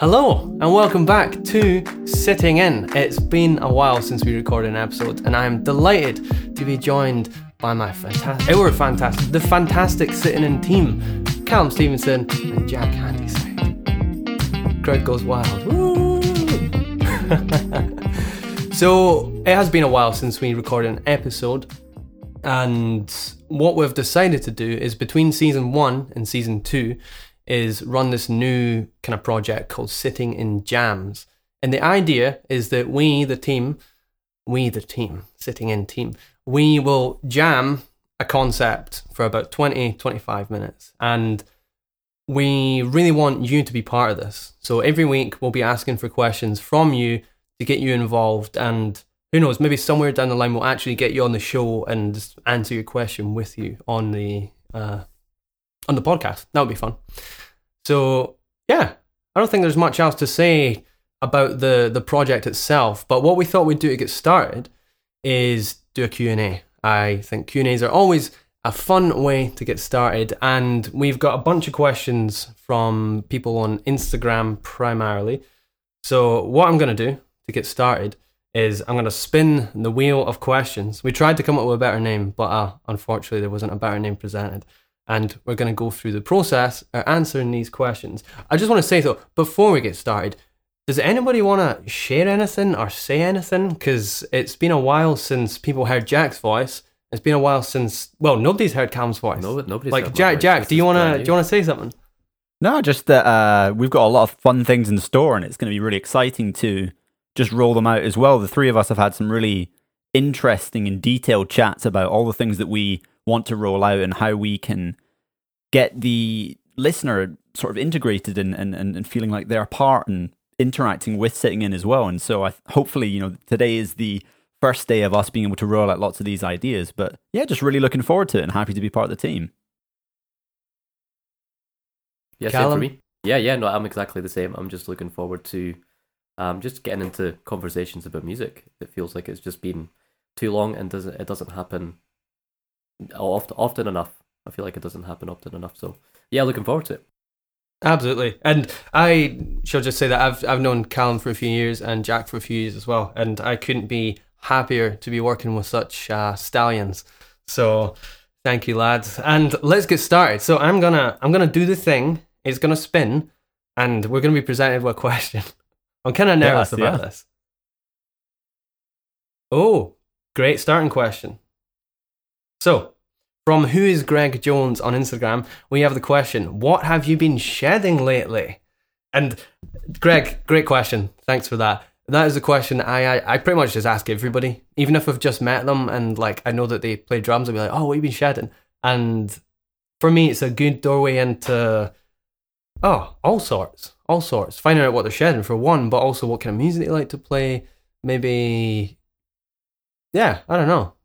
Hello, and welcome back to Sitting In. It's been a while since we recorded an episode, and I am delighted to be joined by my fantastic, were fantastic, the fantastic Sitting In team, Callum Stevenson and Jack Handyside. Crowd goes wild. So, it has been a while since we recorded an episode, and what we've decided to do is between season one and season two, is run this new kind of project called Sitting in Jams. And the idea is that we, the team, we, the team, sitting in team, we will jam a concept for about 20, 25 minutes. And we really want you to be part of this. So every week we'll be asking for questions from you to get you involved. And who knows, maybe somewhere down the line we'll actually get you on the show and answer your question with you on the uh, on the podcast. That would be fun. So yeah, I don't think there's much else to say about the the project itself. But what we thought we'd do to get started is do a Q&A. I think Q&As are always a fun way to get started and we've got a bunch of questions from people on Instagram primarily. So what I'm going to do to get started is I'm going to spin the wheel of questions. We tried to come up with a better name, but uh, unfortunately there wasn't a better name presented and we're going to go through the process of answering these questions. I just want to say though, before we get started, does anybody want to share anything or say anything? Because it's been a while since people heard Jack's voice. It's been a while since well, nobody's heard Cam's voice. No, nobody's like heard Jack. voice. Jack, This do you want to do you want to say something? No, just that uh, we've got a lot of fun things in store, and it's going to be really exciting to just roll them out as well. The three of us have had some really interesting and detailed chats about all the things that we want to roll out and how we can get the listener sort of integrated and and, and, and feeling like they're a part and interacting with sitting in as well. And so I hopefully, you know, today is the first day of us being able to roll out lots of these ideas. But yeah, just really looking forward to it and happy to be part of the team. Yeah, same for me. Yeah, yeah, no, I'm exactly the same. I'm just looking forward to um, just getting into conversations about music. It feels like it's just been too long and doesn't it doesn't happen often often enough. I feel like it doesn't happen often enough. So yeah, looking forward to it. Absolutely. And I shall just say that I've I've known Callum for a few years and Jack for a few years as well, and I couldn't be happier to be working with such uh, stallions. So thank you, lads. And let's get started. So I'm gonna I'm gonna do the thing. It's gonna spin, and we're gonna be presented with a question. I'm kind of nervous Yes, about yeah. this. Oh, great starting question. So, from Who is Greg Jones on Instagram, we have the question What have you been shedding lately? And Greg, great question. Thanks for that. That is a question I, I I pretty much just ask everybody, even if I've just met them and like I know that they play drums. I'll be like, "Oh, what have you been shedding?" And for me, it's a good doorway into oh, all sorts, all sorts. Finding out what they're shedding for one, but also what kind of music they like to play. Maybe, yeah, I don't know.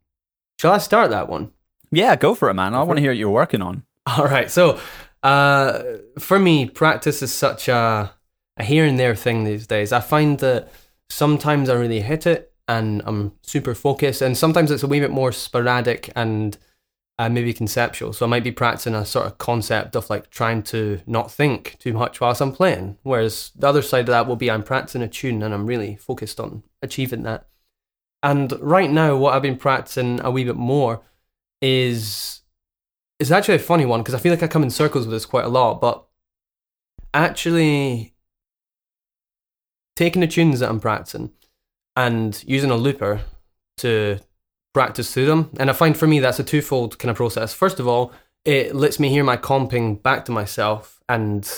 Shall I start that one? Yeah, go for it, man. I want to hear what you're working on. All right. So, uh, for me, practice is such a, a here and there thing these days. I find that sometimes I really hit it and I'm super focused, and sometimes it's a wee bit more sporadic and uh, maybe conceptual. So I might be practicing a sort of concept of like trying to not think too much whilst I'm playing. Whereas the other side of that will be I'm practicing a tune and I'm really focused on achieving that. And right now, what I've been practicing a wee bit more is it's actually a funny one because I feel like I come in circles with this quite a lot, but actually taking the tunes that I'm practicing and using a looper to practice through them. And I find for me that's a twofold kind of process. First of all, it lets me hear my comping back to myself and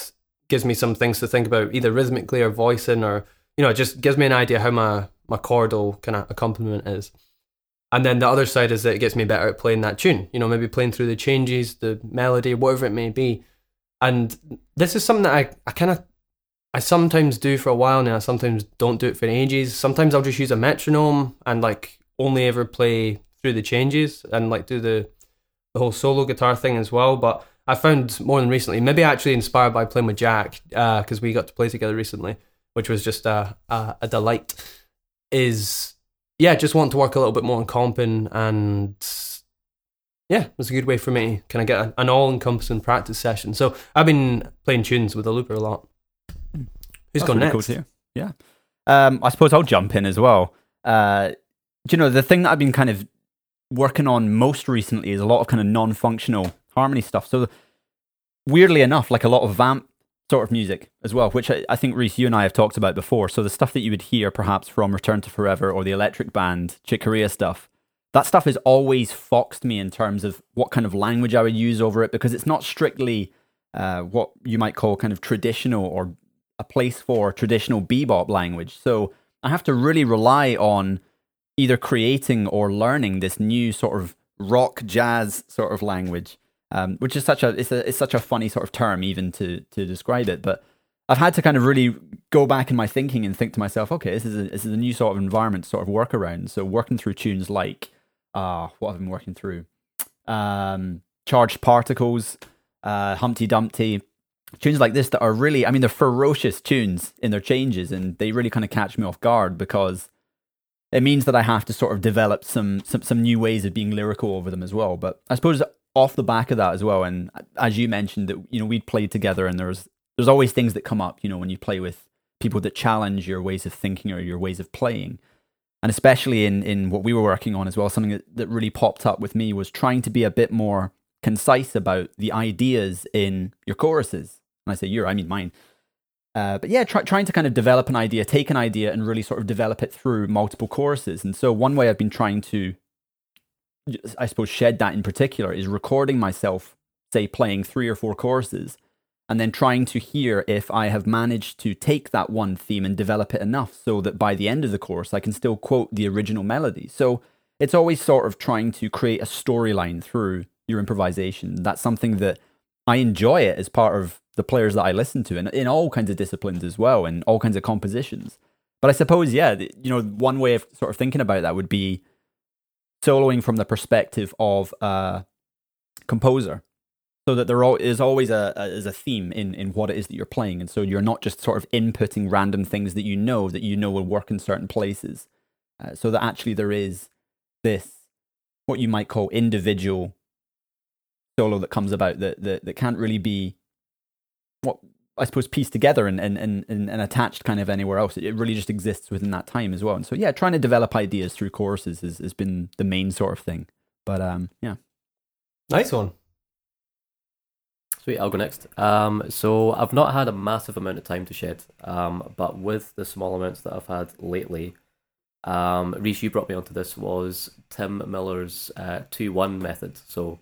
gives me some things to think about either rhythmically or voicing or you know, it just gives me an idea how my my chordal kind of accompaniment is. And then the other side is that it gets me better at playing that tune. You know, maybe playing through the changes, the melody, whatever it may be. And this is something that I, I kind of I sometimes do for a while now. I sometimes don't do it for ages. Sometimes I'll just use a metronome and like only ever play through the changes and like do the the whole solo guitar thing as well. But I found more than recently, maybe actually inspired by playing with Jack uh, because we got to play together recently, which was just a, a a delight. Is yeah, just want to work a little bit more on comping and yeah, it's a good way for me to kind of get an all encompassing practice session. So I've been playing tunes with a looper a lot. Who's That's gone really next? Cool. Yeah. Um, I suppose I'll jump in as well. Uh, do you know the thing that I've been kind of working on most recently is a lot of kind of non-functional harmony stuff. So weirdly enough, like a lot of vamp sort of music as well, which I, I think Reese, you and I have talked about before. So the stuff that you would hear perhaps from Return to Forever or the Electric Band, Chick Corea stuff, that stuff has always foxed me in terms of what kind of language I would use over it because it's not strictly uh, what you might call kind of traditional or a place for traditional bebop language. So I have to really rely on either creating or learning this new sort of rock jazz sort of language, um, which is such a it's a it's such a funny sort of term even to to describe it. But I've had to kind of really go back in my thinking and think to myself, okay, this is a, this is a new sort of environment, sort of work around. So working through tunes like uh what have been working through? Um, Charged Particles, uh, Humpty Dumpty, tunes like this that are really, I mean, they're ferocious tunes in their changes, and they really kind of catch me off guard because it means that I have to sort of develop some some some new ways of being lyrical over them as well. But I suppose off the back of that as well, and as you mentioned that you know we'd played together, and there's there's always things that come up, you know, when you play with people that challenge your ways of thinking or your ways of playing. And especially in, in what we were working on as well, something that, that really popped up with me was trying to be a bit more concise about the ideas in your choruses. And I say your, I mean mine. Uh, but yeah, try, trying to kind of develop an idea, take an idea, and really sort of develop it through multiple choruses. And so, one way I've been trying to, I suppose, shed that in particular is recording myself, say, playing three or four courses, and then trying to hear if I have managed to take that one theme and develop it enough so that by the end of the course, I can still quote the original melody. So, it's always sort of trying to create a storyline through your improvisation. That's something that I enjoy it as part of the players that I listen to, and in all kinds of disciplines as well, and all kinds of compositions. But I suppose, yeah, you know, one way of sort of thinking about that would be soloing from the perspective of a composer, so that there is always a, a is a theme in in what it is that you're playing, and so you're not just sort of inputting random things that you know that you know will work in certain places, uh, so that actually there is this what you might call individual solo that comes about that that, that can't really be I suppose pieced together and, and, and, and, attached kind of anywhere else. It really just exists within that time as well. And so yeah, trying to develop ideas through courses has, has been the main sort of thing. But um yeah. Nice one. Sweet, I'll go next. Um, so I've not had a massive amount of time to shed, um, but with the small amounts that I've had lately, um, Reese, you brought me onto this was Tim Miller's uh, two one method. So,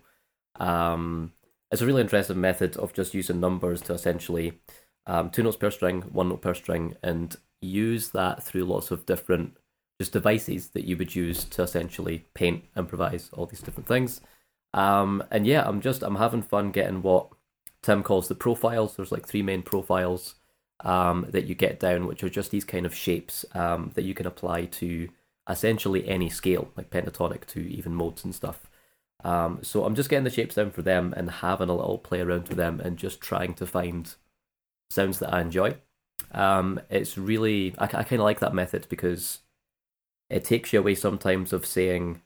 um, it's a really interesting method of just using numbers to essentially um, two notes per string, one note per string, and use that through lots of different just devices that you would use to essentially paint, improvise, all these different things. Um, and yeah, I'm just I'm having fun getting what Tim calls the profiles. There's like three main profiles um, that you get down, which are just these kind of shapes um, that you can apply to essentially any scale, like pentatonic to even modes and stuff. Um, so I'm just getting the shapes down for them and having a little play around with them and just trying to find sounds that I enjoy. Um, it's really I, I kind of like that method because it takes you away sometimes of saying,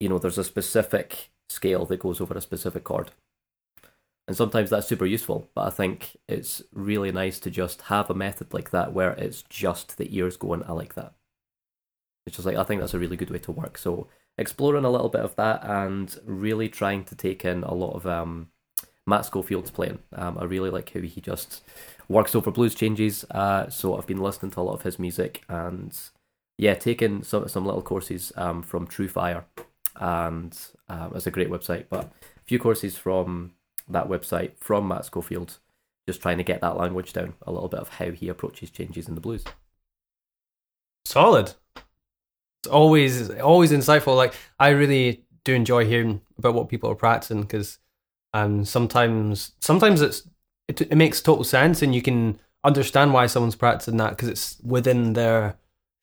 you know, there's a specific scale that goes over a specific chord. And sometimes that's super useful, but I think it's really nice to just have a method like that where it's just the ears going, I like that. It's just like, I think that's a really good way to work. So exploring a little bit of that and really trying to take in a lot of um, Matt Schofield's playing. Um, I really like how he just works over blues changes. Uh, so I've been listening to a lot of his music and yeah, taking some some little courses um, from TrueFire, and um, it's a great website. But a few courses from that website from Matt Schofield, just trying to get that language down a little bit of how he approaches changes in the blues. Solid. It's always always insightful. Like I really do enjoy hearing about what people are practicing because um, sometimes sometimes it's it, it makes total sense and you can understand why someone's practicing that because it's within their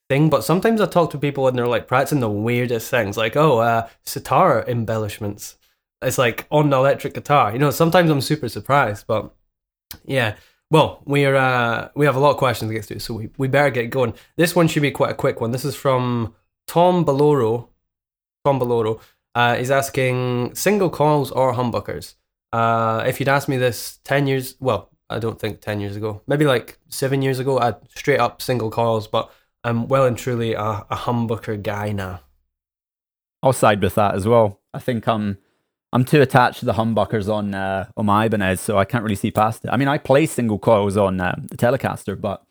thing. But sometimes I talk to people and they're like practicing the weirdest things, like oh, uh, sitar embellishments. It's like on the electric guitar. You know, sometimes I'm super surprised, but yeah. Well, we're uh, we have a lot of questions to get through, so we, we better get going. This one should be quite a quick one. This is from Tom Baloro. Tom Baloro uh, is asking single coils or humbuckers. Uh, if you'd asked me this ten years, well, I don't think ten years ago. Maybe like seven years ago, I'd straight up single coils, but I'm well and truly a, a humbucker guy now. I'll side with that as well. I think I'm I'm too attached to the humbuckers on uh, on my Ibanez, so I can't really see past it. I mean, I play single coils on um, the Telecaster, but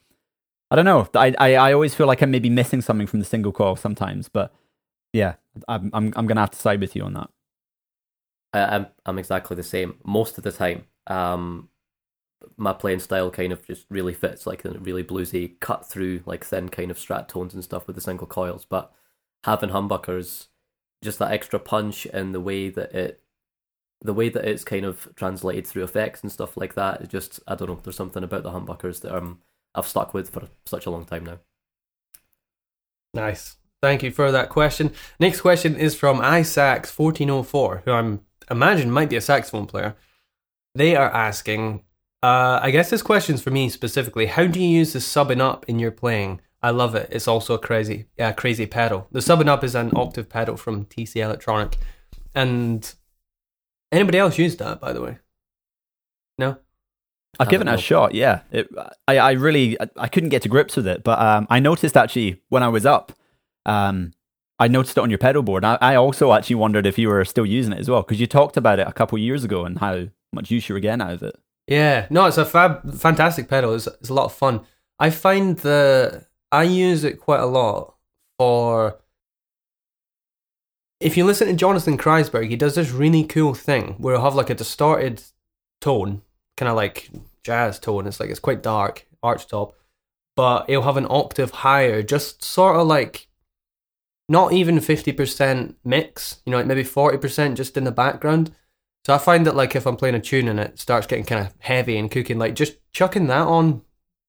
I don't know. I, I I always feel like I'm maybe missing something from the single coil sometimes. But yeah, I'm I'm I'm gonna have to side with you on that. I'm I'm exactly the same most of the time. Um, my playing style kind of just really fits like a really bluesy, cut through like thin kind of strat tones and stuff with the single coils. But having humbuckers, just that extra punch and the way that it, the way that it's kind of translated through effects and stuff like that. It just I don't know. There's something about the humbuckers that um I've stuck with for such a long time now. Nice. Thank you for that question. Next question is from iSax1404, who I'm imagine might be a saxophone player. They are asking, uh, I guess this question's for me specifically. How do you use the Sub 'N' Up in your playing? I love it. It's also a crazy, crazy pedal. The Sub 'N' Up is an octave pedal from TC Electronic, and anybody else use that? By the way. I've given it a shot. Yeah, it, I I really I, I couldn't get to grips with it, but um, I noticed actually when I was up, um, I noticed it on your pedal board. I, I also actually wondered if you were still using it as well because you talked about it a couple of years ago and how much use you were getting out of it. Yeah, no, it's a fab, fantastic pedal. It's, it's a lot of fun. I find that I use it quite a lot for. If you listen to Jonathan Kreisberg, he does this really cool thing where he'll have like a distorted tone, kind of like jazz tone. It's like it's quite dark, arch top, but it'll have an octave higher, just sort of like not even 50% mix, you know, like maybe 40% just in the background. So I find that like if I'm playing a tune and it starts getting kind of heavy and cooking, like just chucking that on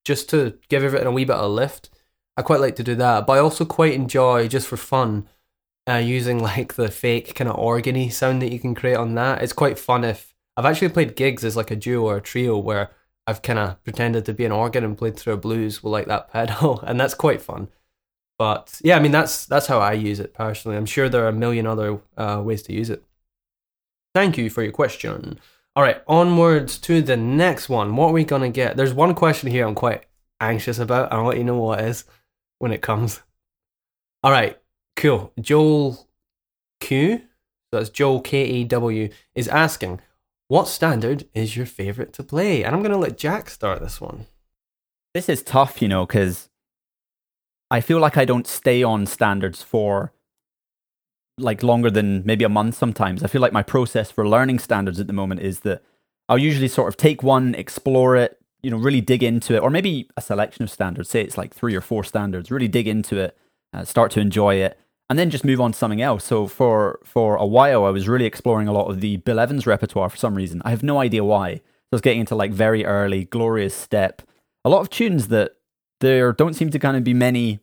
just to give everything a wee bit of lift. I quite like to do that, but I also quite enjoy just for fun uh, using like the fake kind of organy sound that you can create on that. It's quite fun if I've actually played gigs as like a duo or a trio where I've kind of pretended to be an organ and played through a blues with like that pedal, and that's quite fun. But yeah, I mean that's that's how I use it personally. I'm sure there are a million other uh, ways to use it. Thank you for your question. All right, onwards to the next one. What are we gonna get? There's one question here I'm quite anxious about. I'll let you know what it is when it comes. All right, cool. Joel Q, that's Joel K E W, is asking, what standard is your favorite to play? And I'm gonna let Jack start this one. This is tough, you know, because I feel like I don't stay on standards for like longer than maybe a month sometimes. I feel like my process for learning standards at the moment is that I'll usually sort of take one, explore it, you know, really dig into it, or maybe a selection of standards, say it's like three or four standards, really dig into it, uh, start to enjoy it, and then just move on to something else. So for for a while, I was really exploring a lot of the Bill Evans repertoire for some reason. I have no idea why. So I was getting into like very early, Gloria's Step, a lot of tunes that there don't seem to kind of be many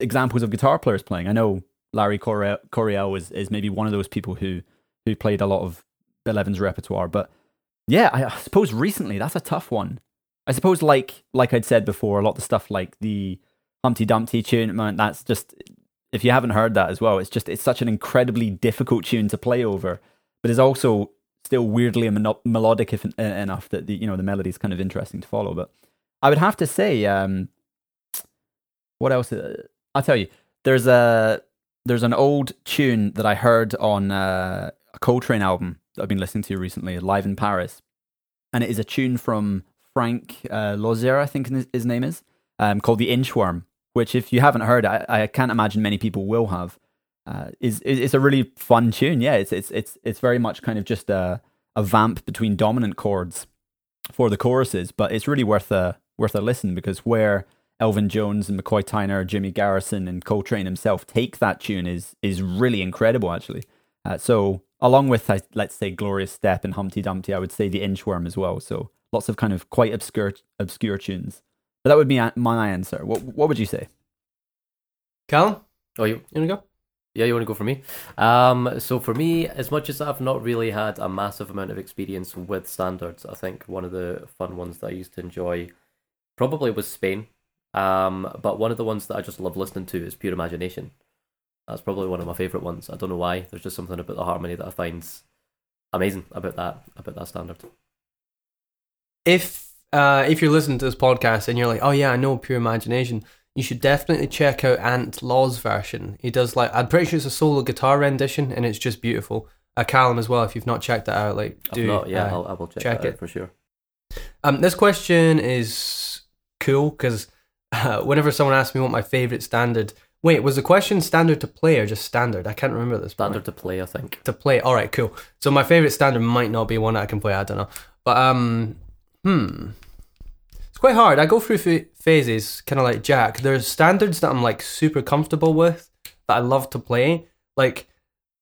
examples of guitar players playing. I know Larry Coryell is, is maybe one of those people who who played a lot of Bill Evans repertoire, but yeah, I, suppose recently that's a tough one. I suppose like like I'd said before, a lot of the stuff like the Humpty Dumpty tune, that's just if you haven't heard that as well, it's just it's such an incredibly difficult tune to play over, but it's also still weirdly melodic if, enough that the you know the melody is kind of interesting to follow. But I would have to say, um, what else? Uh, I'll tell you. There's a there's an old tune that I heard on uh, a Coltrane album that I've been listening to recently, Live in Paris, and it is a tune from Frank uh, Lozier, I think his name is, um, called the Inchworm. Which, if you haven't heard, I, I can't imagine many people will have. Uh, is it's a really fun tune. Yeah, it's it's it's it's very much kind of just a a vamp between dominant chords for the choruses, but it's really worth a worth a listen because where Elvin Jones and McCoy Tyner, Jimmy Garrison, and Coltrane himself take that tune is is really incredible, actually. Uh, so, along with let's say Gloria's Step and Humpty Dumpty, I would say the Inchworm as well. So, lots of kind of quite obscure obscure tunes. But that would be my answer. What what would you say, Callum? Oh, you, you wanna go? Yeah, you want to go for me? Um, so for me, as much as I've not really had a massive amount of experience with standards, I think one of the fun ones that I used to enjoy probably was Spain. Um, but one of the ones that I just love listening to is Pure Imagination. That's probably one of my favorite ones. I don't know why. There's just something about the harmony that I find amazing about that about that standard. If uh, if you're listening to this podcast and you're like, oh yeah, I know Pure Imagination, you should definitely check out Ant Law's version. He does like, I'm pretty sure it's a solo guitar rendition and it's just beautiful. Uh, Callum as well, if you've not checked that out, like do not, yeah, uh, I'll, I will check, check it. for sure. Um, this question is cool because uh, whenever someone asks me what my favorite standard, wait, was the question standard to play or just standard? I can't remember this. point. Standard to play, I think. to play. All right, cool. So my favorite standard might not be one that I can play. I don't know, but um, hmm, it's quite hard. I go through ph- phases, kind of like Jack. There's standards that I'm like super comfortable with that I love to play. Like,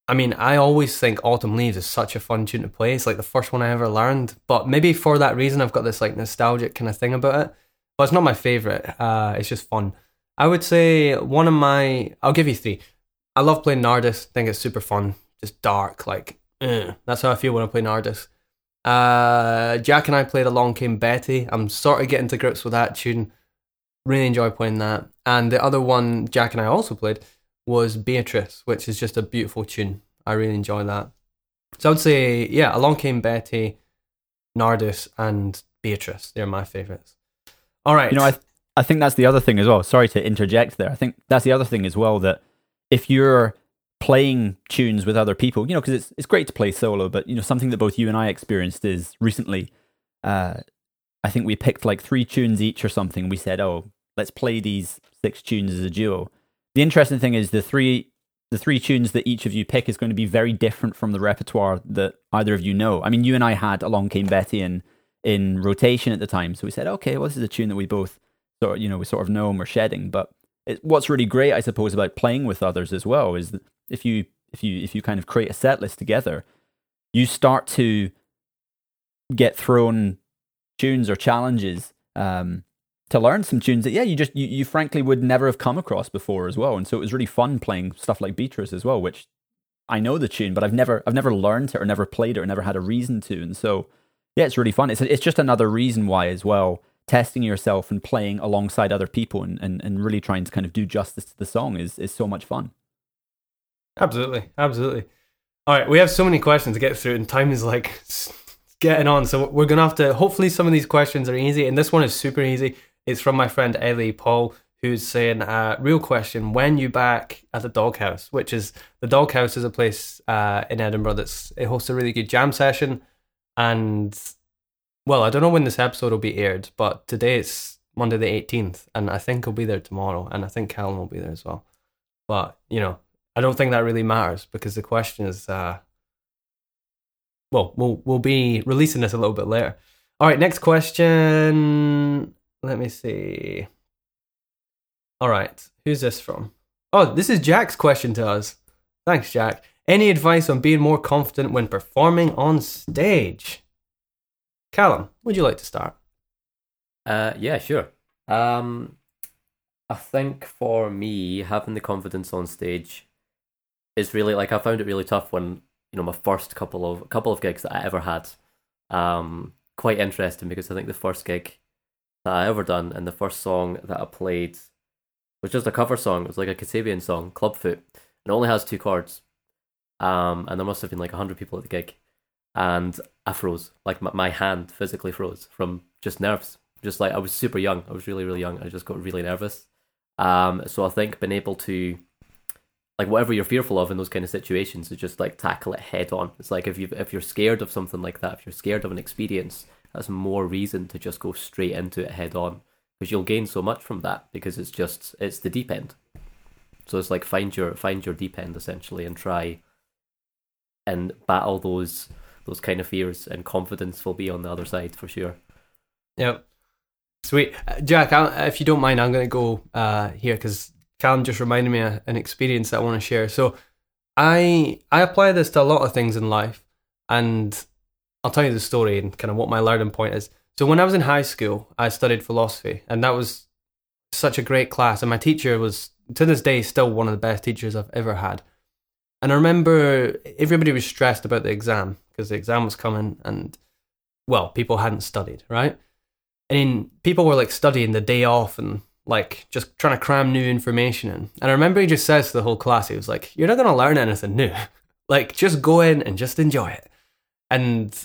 I mean, I always think Autumn Leaves is such a fun tune to play. It's like the first one I ever learned, but maybe for that reason, I've got this like nostalgic kind of thing about it. But it's not my favorite. Uh, it's just fun. I would say one of my. I'll give you three. I love playing Nardis. think it's super fun. Just dark, like eh. that's how I feel when I play Nardis. Uh, Jack and I played Along Came Betty. I'm sort of getting to grips with that tune. Really enjoy playing that. And the other one Jack and I also played was Beatrice, which is just a beautiful tune. I really enjoy that. So I would say, yeah, Along Came Betty, Nardis, and Beatrice. They're my favorites. All right. You know, I th- I think that's the other thing as well. Sorry to interject there. I think that's the other thing as well that if you're playing tunes with other people, you know, because it's it's great to play solo, but you know, something that both you and I experienced is recently. Uh, I think we picked like three tunes each or something. We said, "Oh, let's play these six tunes as a duo." The interesting thing is the three the three tunes that each of you pick is going to be very different from the repertoire that either of you know. I mean, you and I had "Along Came Betty" in in rotation at the time, so we said, "Okay, well, this is a tune that we both sort of, you know we sort of know and we're shedding." But it, what's really great, I suppose, about playing with others as well is that if you if you if you kind of create a set list together, you start to get thrown tunes or challenges um, to learn some tunes that yeah you just you, you frankly would never have come across before as well. And so it was really fun playing stuff like Beatrice as well which I know the tune but I've never I've never learned it or never played it or never had a reason to. And so yeah it's really fun. It's it's just another reason why as well testing yourself and playing alongside other people and, and, and really trying to kind of do justice to the song is is so much fun Absolutely, absolutely. All right, we have so many questions to get through, and time is like getting on. So we're gonna have to. Hopefully, some of these questions are easy, and this one is super easy. It's from my friend Ellie Paul, who's saying, uh, "Real question: When you back at the Doghouse, which is the Doghouse is a place uh, in Edinburgh that's it hosts a really good jam session, and well, I don't know when this episode will be aired, but today it's Monday the eighteenth, and I think I'll be there tomorrow, and I think Callum will be there as well. But you know, I don't think that really matters because the question is, uh, well, we'll we'll be releasing this a little bit later. All right, next question. Let me see. All right, who's this from? Oh, this is Jack's question to us. Thanks, Jack. Any advice on being more confident when performing on stage? Callum, would you like to start? Uh, yeah, sure. Um, I think for me, having the confidence on stage is really like I found it really tough when you know my first couple of couple of gigs that I ever had. Um, quite interesting because I think the first gig that I ever done and the first song that I played was just a cover song. It was like a Kasabian song, Clubfoot, and it only has two chords. Um, and there must have been like hundred people at the gig, and I froze. Like my, my hand physically froze from just nerves. Just like I was super young. I was really really young. I just got really nervous. Um, so I think being able to like whatever you're fearful of in those kind of situations is just like tackle it head on. It's like if you if you're scared of something like that, if you're scared of an experience, that's more reason to just go straight into it head on because you'll gain so much from that because it's just it's the deep end. So it's like find your find your deep end essentially and try and battle those those kind of fears and confidence will be on the other side for sure. Yep. Sweet. Uh, Jack, I, if you don't mind, I'm going to go uh, here because Callum just reminded me of an experience that I want to share. So I I apply this to a lot of things in life, and I'll tell you the story and kind of what my learning point is. So when I was in high school, I studied philosophy, and that was such a great class. And my teacher was to this day still one of the best teachers I've ever had. And I remember everybody was stressed about the exam because the exam was coming, and well, people hadn't studied, right? And people were like studying the day off and like just trying to cram new information in. And I remember he just says to the whole class, he was like, You're not going to learn anything new. like, just go in and just enjoy it. And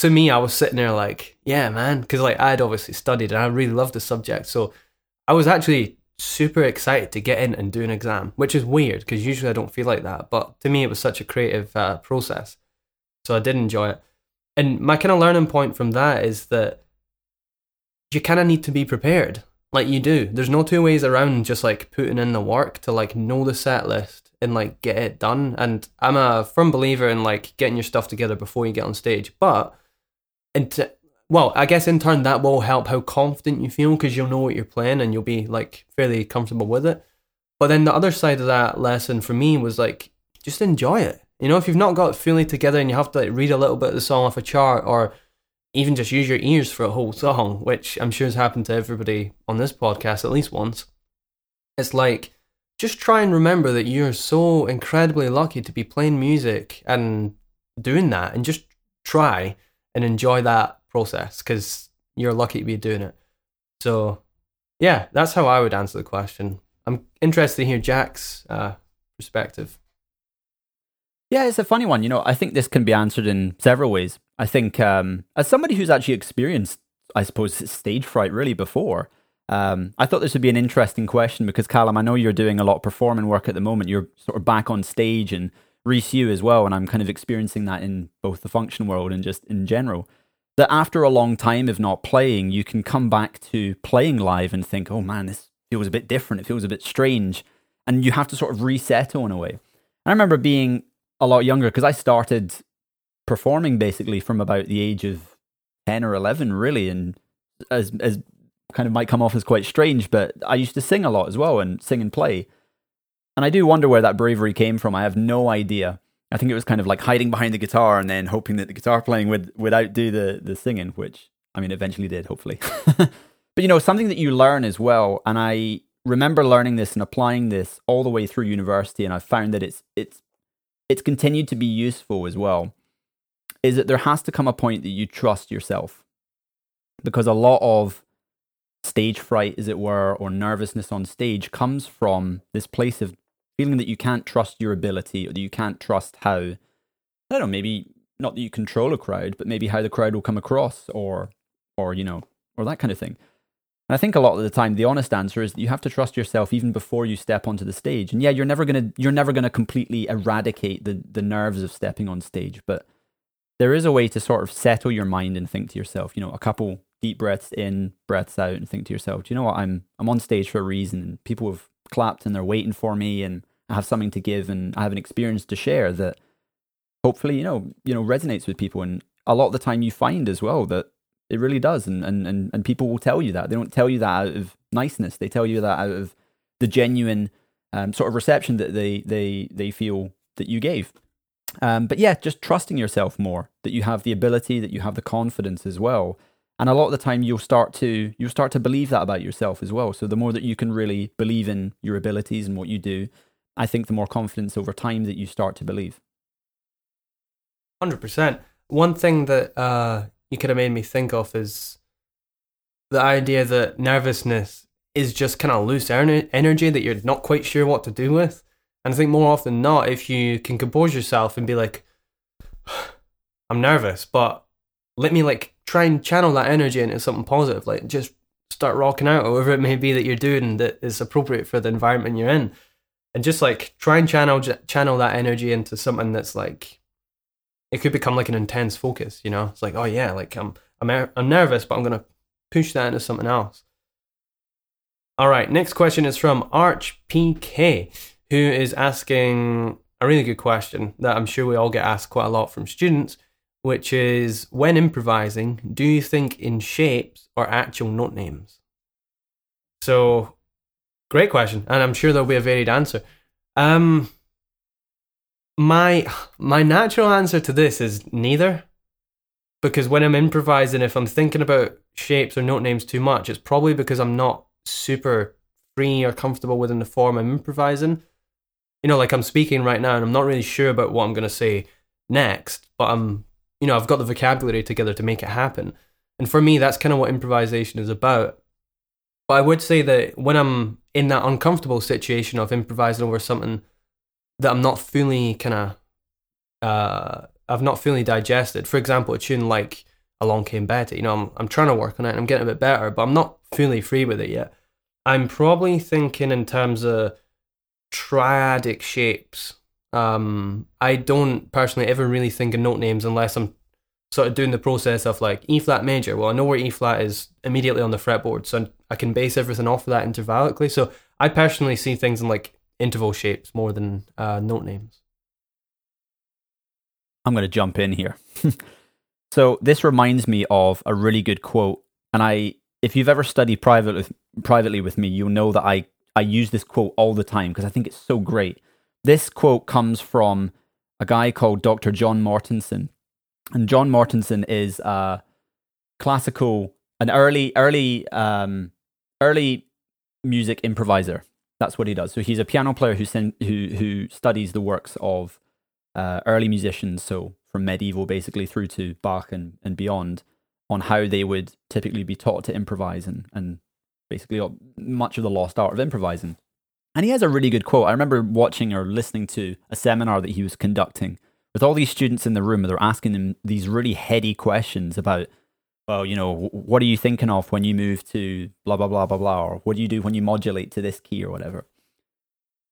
to me, I was sitting there like, yeah, man, because like I'd obviously studied and I really loved the subject, so I was actually super excited to get in and do an exam, which is weird because usually I don't feel like that. But to me, it was such a creative uh, process, so I did enjoy it. And my kind of learning point from that is that you kind of need to be prepared, like you do. There's no two ways around just like putting in the work to like know the set list and like get it done. And I'm a firm believer in like getting your stuff together before you get on stage, but and to, well, I guess in turn that will help how confident you feel because you'll know what you're playing and you'll be like fairly comfortable with it. But then the other side of that lesson for me was like just enjoy it. You know, if you've not got it fully together and you have to like read a little bit of the song off a chart or even just use your ears for a whole song, which I'm sure has happened to everybody on this podcast at least once. It's like just try and remember that you're so incredibly lucky to be playing music and doing that and just try and enjoy that process because you're lucky to be doing it. So, yeah, that's how I would answer the question. I'm interested to hear Jack's uh, perspective. Yeah, it's a funny one. You know, I think this can be answered in several ways. I think, um, as somebody who's actually experienced, I suppose, stage fright really before, um, I thought this would be an interesting question because, Callum, I know you're doing a lot of performing work at the moment. You're sort of back on stage and Reese, you as well. And I'm kind of experiencing that in both the function world and just in general that after a long time of not playing, you can come back to playing live and think, oh man, this feels a bit different. It feels a bit strange. And you have to sort of resettle in a way. I remember being a lot younger because I started performing basically from about the age of 10 or 11, really. And as, as kind of might come off as quite strange, but I used to sing a lot as well and sing and play. And I do wonder where that bravery came from. I have no idea. I think it was kind of like hiding behind the guitar and then hoping that the guitar playing would would outdo the the singing, which I mean eventually did, hopefully. but you know, something that you learn as well, and I remember learning this and applying this all the way through university, and I found that it's it's it's continued to be useful as well. Is that there has to come a point that you trust yourself, because a lot of stage fright, as it were, or nervousness on stage comes from this place of feeling that you can't trust your ability or that you can't trust how, I don't know, maybe not that you control a crowd, but maybe how the crowd will come across or, or, you know, or that kind of thing. And I think a lot of the time the honest answer is that you have to trust yourself even before you step onto the stage. And yeah, you're never gonna you're never gonna completely eradicate the the nerves of stepping on stage, but there is a way to sort of settle your mind and think to yourself, you know, a couple deep breaths in, breaths out, and think to yourself, do you know what? I'm I'm on stage for a reason, and people have clapped and they're waiting for me, and I have something to give and I have an experience to share that hopefully, you know, you know, resonates with people. And a lot of the time you find as well that it really does. And, and, and, and people will tell you that. They don't tell you that out of niceness. They tell you that out of the genuine um, sort of reception that they, they, they feel that you gave. Um, but yeah, just trusting yourself more, that you have the ability, that you have the confidence as well. And a lot of the time you'll start to you'll start to believe that about yourself as well. So the more that you can really believe in your abilities and what you do, I think the more confidence over time that you start to believe. 100%. One thing that uh, you could have made me think of is the idea that nervousness is just kind of loose energy that you're not quite sure what to do with. And I think more often than not, if you can compose yourself and be like, I'm nervous, but let me like try and channel that energy into something positive, like just start rocking out, or whatever it may be that you're doing that is appropriate for the environment you're in and just like try and channel channel that energy into something that's like it could become like an intense focus you know? It's like oh yeah like i'm i'm, I'm nervous but i'm gonna push that into something else. All right next question is from arch pk who is asking a really good question that i'm sure we all get asked quite a lot from students which is when improvising do you think in shapes or actual note names? So Great question, and I'm sure there'll be a varied answer. Um, my my natural answer to this is neither, because when I'm improvising, if I'm thinking about shapes or note names too much, it's probably because I'm not super free or comfortable within the form I'm improvising. You know, like I'm speaking right now, and I'm not really sure about what I'm going to say next, but I'm, you know, I've got the vocabulary together to make it happen. And for me, that's kind of what improvisation is about. But I would say that when I'm in that uncomfortable situation of improvising over something that I'm not fully kind of, uh, I've not fully digested. For example, a tune like along came Betty. You know, I'm I'm trying to work on it. and I'm getting a bit better, but I'm not fully free with it yet. I'm probably thinking in terms of triadic shapes. Um, I don't personally ever really think of note names unless I'm sort of doing the process of like E flat major. Well, I know where E flat is immediately on the fretboard, so I can base everything off of that intervallically. So I personally see things in like interval shapes more than uh, note names. I'm going to jump in here. so this reminds me of a really good quote, and I, if you've ever studied private with, privately with me, you'll know that I I use this quote all the time because I think it's so great. This quote comes from a guy called Dr. John Mortensen, and John Mortensen is a classical, an early, early, um, early music improviser. That's what he does. So he's a piano player who sen- who who studies the works of uh, early musicians, so from medieval basically through to Bach and, and beyond, on how they would typically be taught to improvise and, and basically much of the lost art of improvising. And he has a really good quote. I remember watching or listening to a seminar that he was conducting with all these students in the room. They're asking him these really heady questions about, well, you know, what are you thinking of when you move to blah, blah, blah, blah, blah, or what do you do when you modulate to this key or whatever.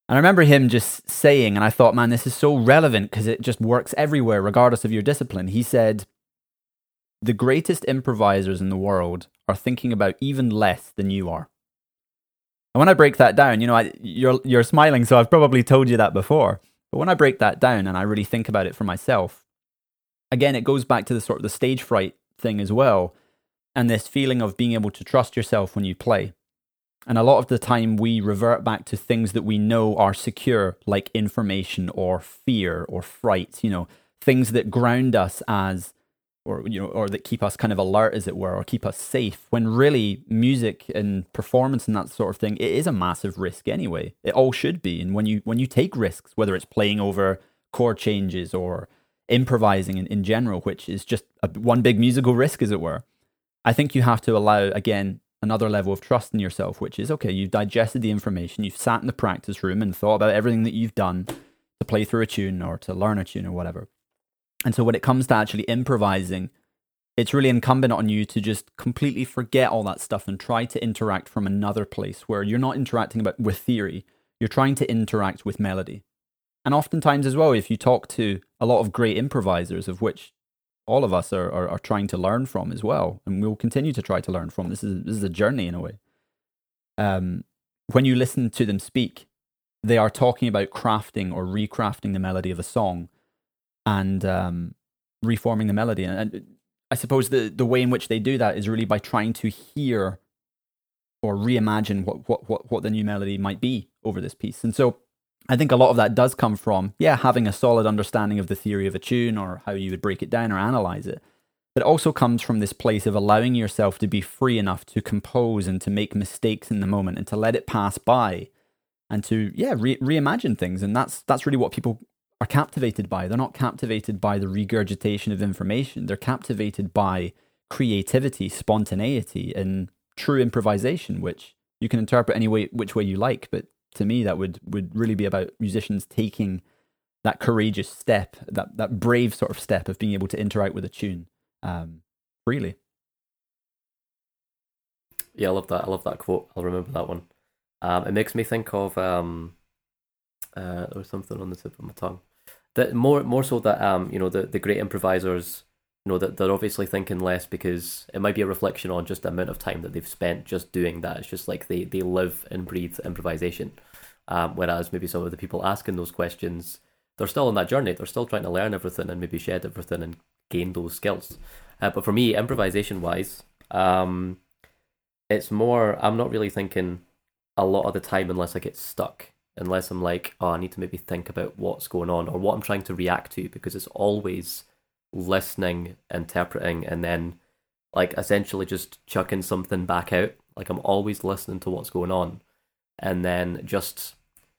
And I remember him just saying, and I thought, man, this is so relevant because it just works everywhere, regardless of your discipline. He said, the greatest improvisers in the world are thinking about even less than you are. And when I break that down, you know, I, you're you're smiling, so I've probably told you that before. But when I break that down and I really think about it for myself, again, it goes back to the sort of the stage fright thing as well, and this feeling of being able to trust yourself when you play. And a lot of the time, we revert back to things that we know are secure, like information or fear or fright, you know, things that ground us as or you know or that keep us kind of alert as it were or keep us safe when really music and performance and that sort of thing it is a massive risk anyway it all should be and when you when you take risks whether it's playing over chord changes or improvising in, in general which is just a, one big musical risk as it were i think you have to allow again another level of trust in yourself which is okay you've digested the information you've sat in the practice room and thought about everything that you've done to play through a tune or to learn a tune or whatever and so when it comes to actually improvising, it's really incumbent on you to just completely forget all that stuff and try to interact from another place where you're not interacting about with theory, you're trying to interact with melody. And oftentimes as well, if you talk to a lot of great improvisers, of which all of us are, are, are trying to learn from as well, and we'll continue to try to learn from. This is this is a journey in a way. Um, when you listen to them speak, they are talking about crafting or recrafting the melody of a song and um, reforming the melody. And, and I suppose the, the way in which they do that is really by trying to hear or reimagine what, what, what, what the new melody might be over this piece. And so I think a lot of that does come from, yeah, having a solid understanding of the theory of a tune or how you would break it down or analyze it. But it also comes from this place of allowing yourself to be free enough to compose and to make mistakes in the moment and to let it pass by and to, yeah, re- reimagine things. And that's, that's really what people are captivated by. They're not captivated by the regurgitation of information. They're captivated by creativity, spontaneity, and true improvisation, which you can interpret any way which way you like. But to me, that would would really be about musicians taking that courageous step, that that brave sort of step of being able to interact with a tune um, freely. Yeah, I love that. I love that quote. I'll remember that one. Um, it makes me think of um, uh, there was something on the tip of my tongue that more more so that um you know the the great improvisers know that they're obviously thinking less because it might be a reflection on just the amount of time that they've spent just doing that. It's just like they they live and breathe improvisation. Um, whereas maybe some of the people asking those questions, they're still on that journey. They're still trying to learn everything and maybe shed everything and gain those skills. Uh, but for me, improvisation wise, um, it's more. I'm not really thinking a lot of the time unless I get stuck unless I'm like, oh, I need to maybe think about what's going on or what I'm trying to react to because it's always listening, interpreting, and then like essentially just chucking something back out. Like I'm always listening to what's going on. And then just,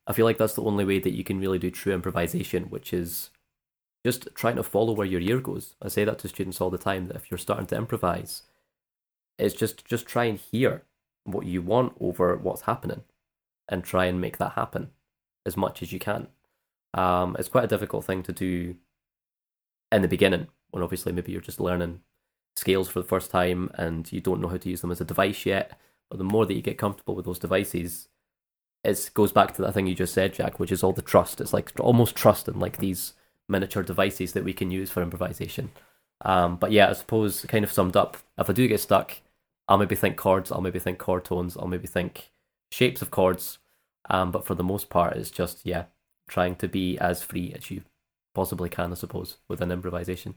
I feel like that's the only way that you can really do true improvisation, which is just trying to follow where your ear goes. I say that to students all the time that if you're starting to improvise, it's just just try and hear what you want over what's happening and try and make that happen as much as you can. Um, it's quite a difficult thing to do in the beginning when obviously maybe you're just learning scales for the first time and you don't know how to use them as a device yet. But the more that you get comfortable with those devices, it goes back to that thing you just said, Jack, which is all the trust. It's like almost trust in like these miniature devices that we can use for improvisation. Um, but yeah, I suppose kind of summed up, if I do get stuck, I'll maybe think chords, I'll maybe think chord tones, I'll maybe think shapes of chords. Um, but for the most part, it's just, yeah, trying to be as free as you possibly can, I suppose, with an improvisation.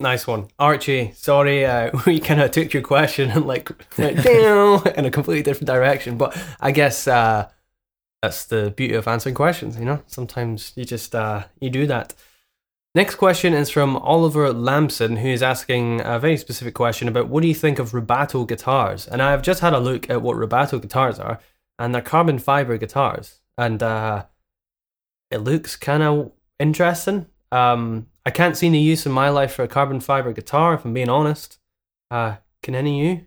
Nice one, Archie. Sorry, uh, we kind of took your question and like went in a completely different direction. But I guess uh, that's the beauty of answering questions. You know, sometimes you just uh, you do that. Next question is from Oliver Lamson, who is asking a very specific question about what do you think of rubato guitars? And I've just had a look at what rubato guitars are, and they're carbon fiber guitars, and uh, it looks kind of interesting. Um, I can't see any use in my life for a carbon fiber guitar, if I'm being honest. Uh, can any of you?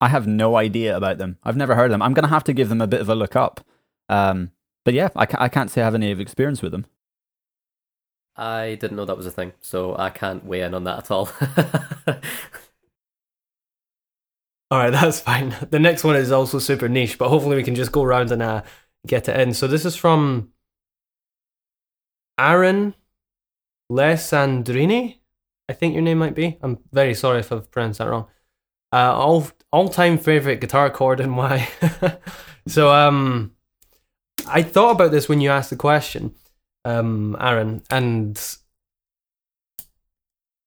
I have no idea about them. I've never heard of them. I'm going to have to give them a bit of a look up. Um, but yeah, I, ca- I can't say I have any experience with them. I didn't know that was a thing, so I can't weigh in on that at all. all right, that's fine. The next one is also super niche, but hopefully we can just go around and uh, get it in. So this is from Aaron Lesandrini. I think your name might be. I'm very sorry if I've pronounced that wrong. Uh, all all time favorite guitar chord and why. so um, I thought about this when you asked the question, um, Aaron, and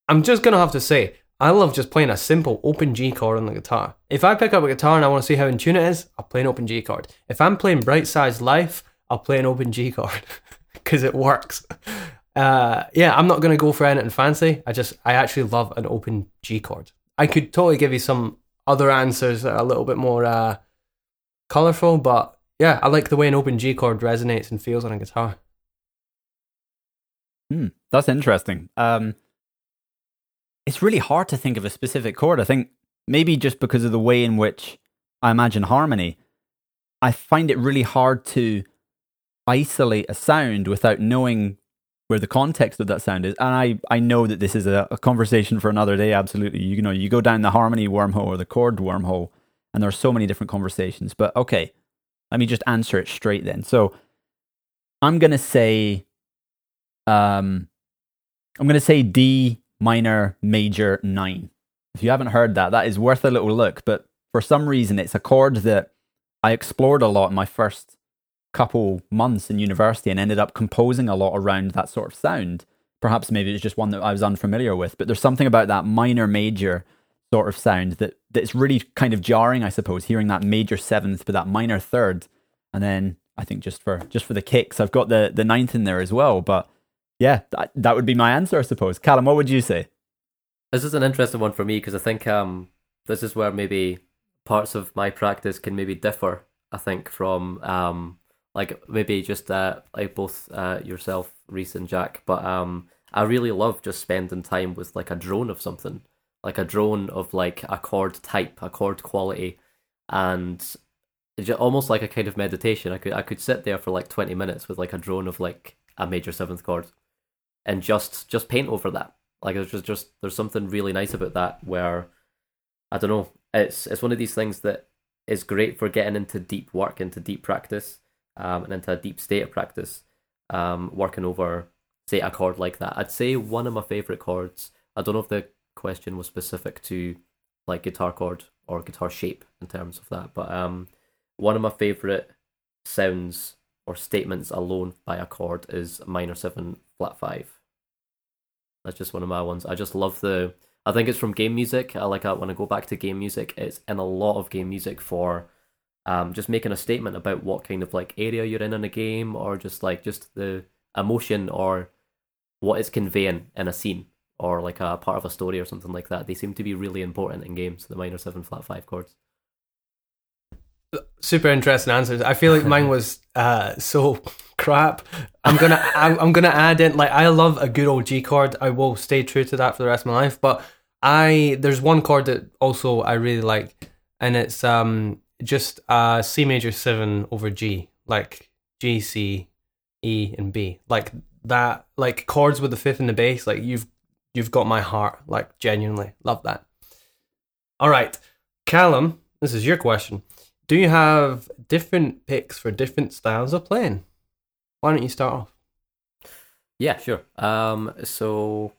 I'm just gonna have to say I love just playing a simple open G chord on the guitar. If I pick up a guitar and I want to see how in tune it is, I'll play an open G chord. If I'm playing Bright Size Life, I'll play an open G chord because it works. Uh, yeah, I'm not gonna go for anything fancy. I just I actually love an open G chord. I could totally give you some other answers that are a little bit more uh, colorful, but yeah, I like the way an open G chord resonates and feels on a guitar. Hmm, that's interesting. Um, it's really hard to think of a specific chord. I think maybe just because of the way in which I imagine harmony, I find it really hard to isolate a sound without knowing where the context of that sound is. And I, I know that this is a, a conversation for another day. Absolutely. You, you know, you go down the harmony wormhole or the chord wormhole, and there are so many different conversations. But okay, let me just answer it straight then. So I'm to say, um, I'm to say D minor major nine. If you haven't heard that, that is worth a little look. But for some reason, it's a chord that I explored a lot in my first couple months in university and ended up composing a lot around that sort of sound. Perhaps maybe it's just one that I was unfamiliar with, but there's something about that minor major sort of sound that that's really kind of jarring, I suppose, hearing that major seventh but that minor third. And then I think just for just for the kicks, I've got the the ninth in there as well. But yeah, that, that would be my answer, I suppose. Callum, what would you say? This is an interesting one for me because I think um this is where maybe parts of my practice can maybe differ. I think from um like maybe just uh, like both uh, yourself, Reese and Jack. But um, I really love just spending time with like a drone of something, like a drone of like a chord type, a chord quality, and almost like a kind of meditation. I could I could sit there for like twenty minutes with like a drone of like a major seventh chord, and just just paint over that. Like there's just just there's something really nice about that where I don't know. It's it's one of these things that is great for getting into deep work, into deep practice um, and into a deep state of practice, um, working over, say, a chord like that. I'd say one of my favourite chords, I don't know if the question was specific to like guitar chord or guitar shape in terms of that, but um, one of my favourite sounds or statements alone by a chord is minor seven flat five. That's just one of my ones. I just love the. I think it's from game music. I like that when I go back to game music. It's in a lot of game music for um, just making a statement about what kind of like area you're in in a game, or just like just the emotion or what it's conveying in a scene or like a part of a story or something like that. They seem to be really important in games. The minor seven flat five chords. Super interesting answers. I feel like mine was uh, so crap. I'm gonna I'm, I'm gonna add in like I love a good old G chord. I will stay true to that for the rest of my life. But I there's one chord that also I really like, and it's um just uh, C major seven over G, like G, C, E, and B, like that, like chords with the fifth and the bass. Like you've you've got my heart. Like genuinely, love that. All right, Callum, this is your question. Do you have different picks for different styles of playing? Why don't you start off? Yeah, sure. Um, so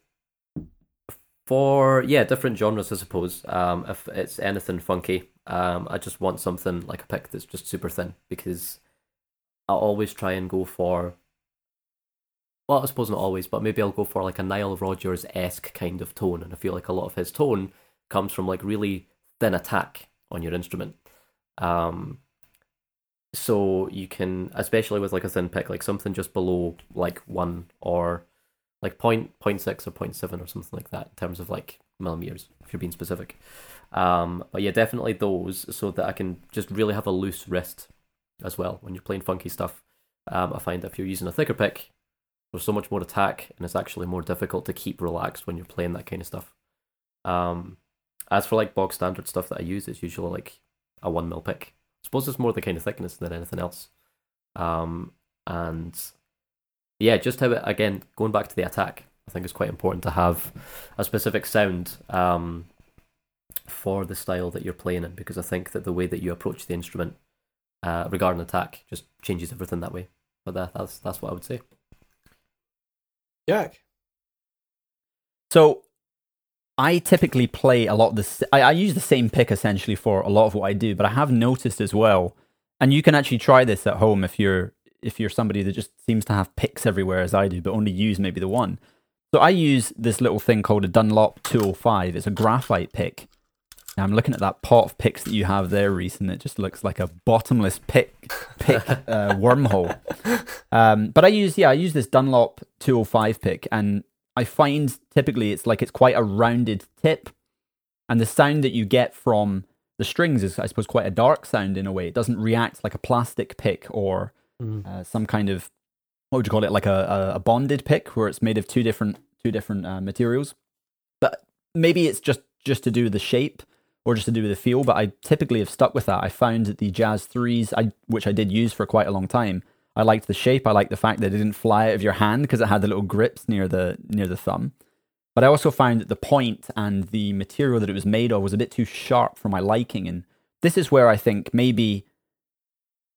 for yeah, different genres, I suppose. Um, if it's anything funky, um, I just want something like a pick that's just super thin because I always try and go for. Well, I suppose not always, but maybe I'll go for like a Nile Rodgers esque kind of tone, and I feel like a lot of his tone comes from like really thin attack on your instrument. Um, so you can, especially with like a thin pick, like something just below like one or like point point six or point seven or something like that in terms of like millimeters, if you're being specific. Um, but yeah, definitely those so that I can just really have a loose wrist as well when you're playing funky stuff. Um, I find that if you're using a thicker pick, there's so much more attack, and it's actually more difficult to keep relaxed when you're playing that kind of stuff. Um, as for like bog standard stuff that I use, it's usually like a one mil pick. I suppose it's more the kind of thickness than anything else. Um, and yeah, just how it again going back to the attack, I think it's quite important to have a specific sound um, for the style that you're playing in because I think that the way that you approach the instrument uh, regarding attack just changes everything that way. But that, that's that's what I would say. Jack. So I typically play a lot of this. I, I use the same pick essentially for a lot of what I do, but I have noticed as well, and you can actually try this at home if you're if you're somebody that just seems to have picks everywhere as I do, but only use maybe the one. So I use this little thing called a Dunlop 205. It's a graphite pick. I'm looking at that pot of picks that you have there, Reese, and it just looks like a bottomless pick pick uh, wormhole. Um, but I use yeah, I use this Dunlop 205 pick, and I find typically it's like it's quite a rounded tip, and the sound that you get from the strings is, I suppose, quite a dark sound in a way. It doesn't react like a plastic pick or Mm. uh, some kind of what would you call it, like a, a, a bonded pick where it's made of two different two different uh, materials. But maybe it's just just to do with the shape or just to do with the feel. But I typically have stuck with that. I found that the Jazz threes, I which I did use for quite a long time. I liked the shape. I liked the fact that it didn't fly out of your hand because it had the little grips near the near the thumb. But I also found that the point and the material that it was made of was a bit too sharp for my liking. And this is where I think maybe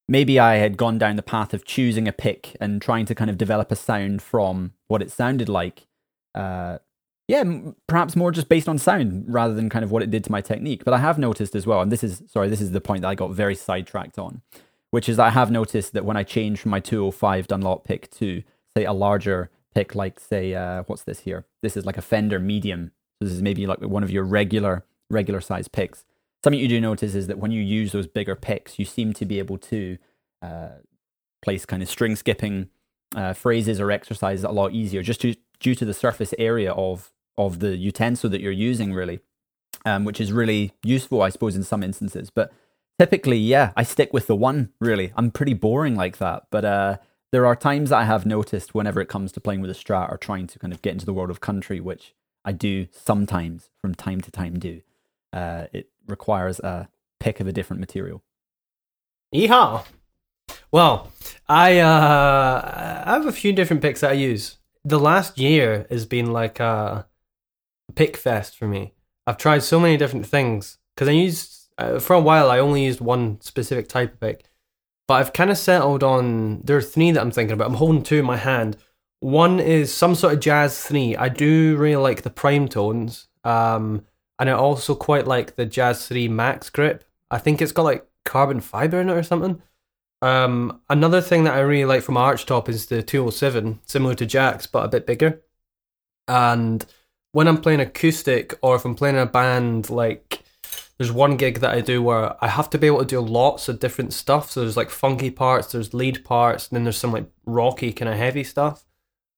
maybe I had gone down the path of choosing a pick and trying to kind of develop a sound from what it sounded like. Uh, yeah, perhaps more just based on sound rather than kind of what it did to my technique. But I have noticed as well, and this is sorry, this is the point that I got very sidetracked on, which is I have noticed that when I change from my 205 Dunlop pick to say a larger pick, like say uh, what's this here? This is like a Fender medium. So this is maybe like one of your regular regular size picks. Something you do notice is that when you use those bigger picks, you seem to be able to uh, place kind of string skipping uh, phrases or exercises a lot easier, just to, due to the surface area of of the utensil that you're using, really, um, which is really useful, I suppose, in some instances. But typically, yeah, I stick with the one. Really, I'm pretty boring like that, but uh, there are times that I have noticed whenever it comes to playing with a Strat or trying to kind of get into the world of country, which I do sometimes from time to time do. Uh, it requires a pick of a different material. Yeehaw! Well, I uh, I have a few different picks that I use. The last year has been like a pick fest for me. I've tried so many different things because I used uh, for a while. I only used one specific type of pick, but I've kind of settled on. There are three that I'm thinking about. I'm holding two in my hand. One is some sort of jazz three. I do really like the prime tones, um, and I also quite like the jazz three max grip. I think it's got like carbon fiber in it or something. Um, another thing that I really like from Archtop is the 207, similar to Jack's but a bit bigger. And when I'm playing acoustic or if I'm playing in a band, like there's one gig that I do where I have to be able to do lots of different stuff. So there's like funky parts, there's lead parts, and then there's some like rocky kind of heavy stuff.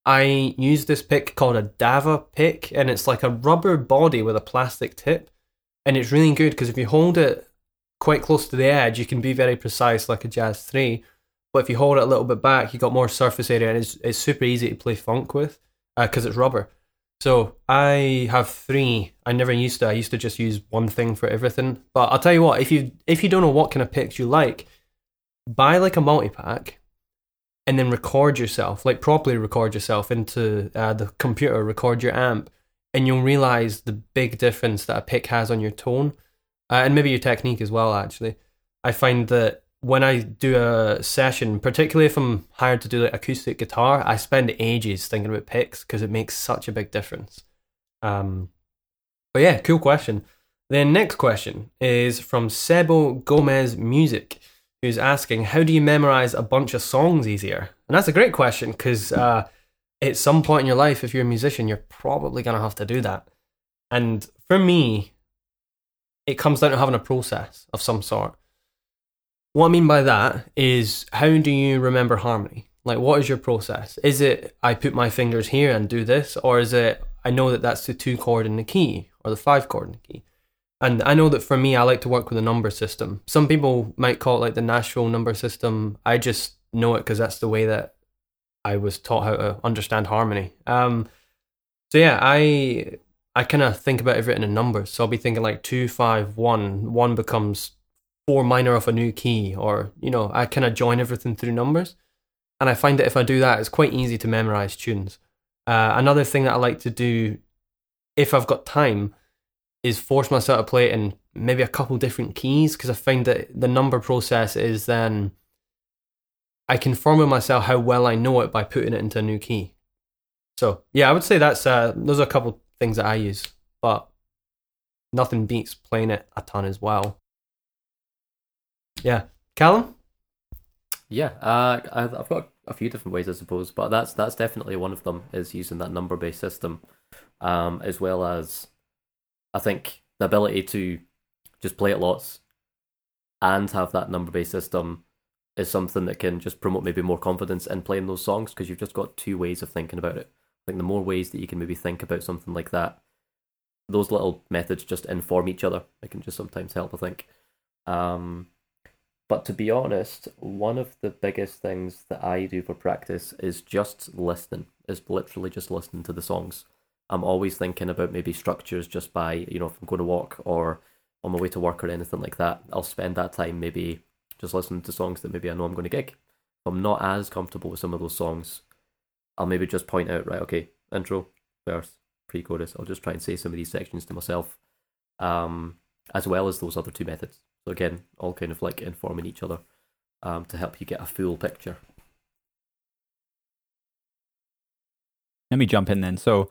I use this pick called a Dava pick, and it's like a rubber body with a plastic tip, and it's really good because if you hold it quite close to the edge, you can be very precise like a Jazz 3. But if you hold it a little bit back, you got more surface area and it's, it's super easy to play funk with because uh, it's rubber. So I have three. I never used to. I used to just use one thing for everything. But I'll tell you what, if you if you don't know what kind of picks you like, buy like a multi pack and then record yourself, like properly record yourself into uh, the computer, record your amp, and you'll realize the big difference that a pick has on your tone uh, and maybe your technique as well. Actually, I find that when I do a session, particularly if I'm hired to do like acoustic guitar, I spend ages thinking about picks because it makes such a big difference. Um, but yeah, cool question. Then next question is from Sebo Gomez Music, who's asking, "How do you memorize a bunch of songs easier?" And that's a great question because uh, at some point in your life, if you're a musician, you're probably gonna have to do that. And for me, it comes down to having a process of some sort. What I mean by that is, how do you remember harmony? Like, what is your process? Is it I put my fingers here and do this, or is it I know that that's the two chord in the key or the five chord in the key? And I know that for me, I like to work with a number system. Some people might call it like the Nashville number system. I just know it because that's the way that I was taught how to understand harmony. Um, so yeah, I I kind of think about everything in numbers. So I'll be thinking like two, five, one. One becomes four minor of a new key, or you know, I kind of join everything through numbers. And I find that if I do that, it's quite easy to memorize tunes. Uh, another thing that I like to do, if I've got time, is force myself to play it in maybe a couple different keys because I find that the number process is then I can with myself how well I know it by putting it into a new key. So yeah, I would say that's uh, those are a couple things that I use, but nothing beats playing it a ton as well. Yeah, Callum. Yeah, uh, I've got a few different ways, I suppose, but that's that's definitely one of them is using that number based system, um, as well as I think the ability to just play it lots and have that number based system is something that can just promote maybe more confidence in playing those songs because you've just got two ways of thinking about it. Think the more ways that you can maybe think about something like that, those little methods just inform each other. It can just sometimes help, I think. Um, but to be honest, one of the biggest things that I do for practice is just listening, is literally just listening to the songs. I'm always thinking about maybe structures just by, you know, if I'm going to walk or on my way to work or anything like that. I'll spend that time maybe just listening to songs that maybe I know I'm going to gig. I'm not as comfortable with some of those songs, I'll maybe just point out, right, okay, intro, verse, pre chorus. I'll just try and say some of these sections to myself, um, as well as those other two methods. So again, all kind of like informing each other um, to help you get a full picture. Let me jump in then. So,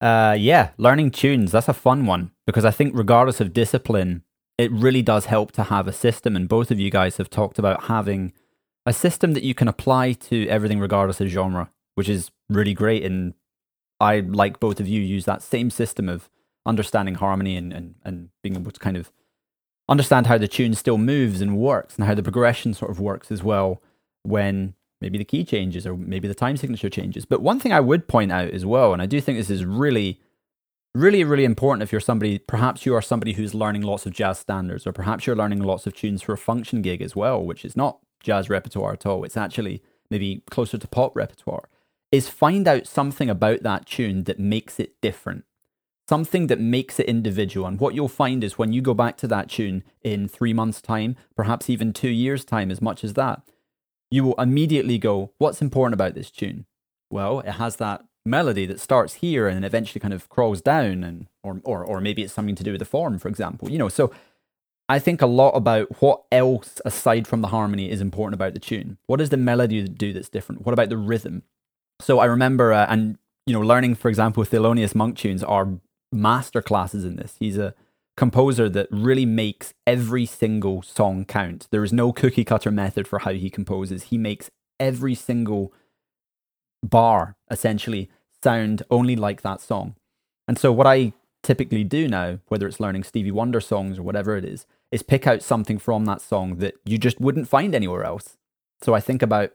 uh, yeah, learning tunes, that's a fun one because I think, regardless of discipline, it really does help to have a system. And both of you guys have talked about having a system that you can apply to everything, regardless of genre, which is really great. And I, like both of you, use that same system of understanding harmony and, and, and being able to kind of understand how the tune still moves and works and how the progression sort of works as well when maybe the key changes or maybe the time signature changes. But one thing I would point out as well, and I do think this is really, really, really important if you're somebody, perhaps you are somebody who's learning lots of jazz standards, or perhaps you're learning lots of tunes for a function gig as well, which is not jazz repertoire at all. It's actually maybe closer to pop repertoire, is find out something about that tune that makes it different. Something that makes it individual. And what you'll find is when you go back to that tune in three months' time, perhaps even two years' time, as much as that, you will immediately go, What's important about this tune? Well, it has that melody that starts here and then eventually kind of crawls down and or or or maybe it's something to do with the form, for example. You know, so I think a lot about what else aside from the harmony is important about the tune. What does the melody do that's different? What about the rhythm? So I remember, uh, and you know, learning, for example, Thelonious Monk tunes are master classes in this. He's a composer that really makes every single song count. There is no cookie cutter method for how he composes. He makes every single bar essentially sound only like that song. And so what I typically do now, whether it's learning Stevie Wonder songs or whatever it is, is pick out something from that song that you just wouldn't find anywhere else. So I think about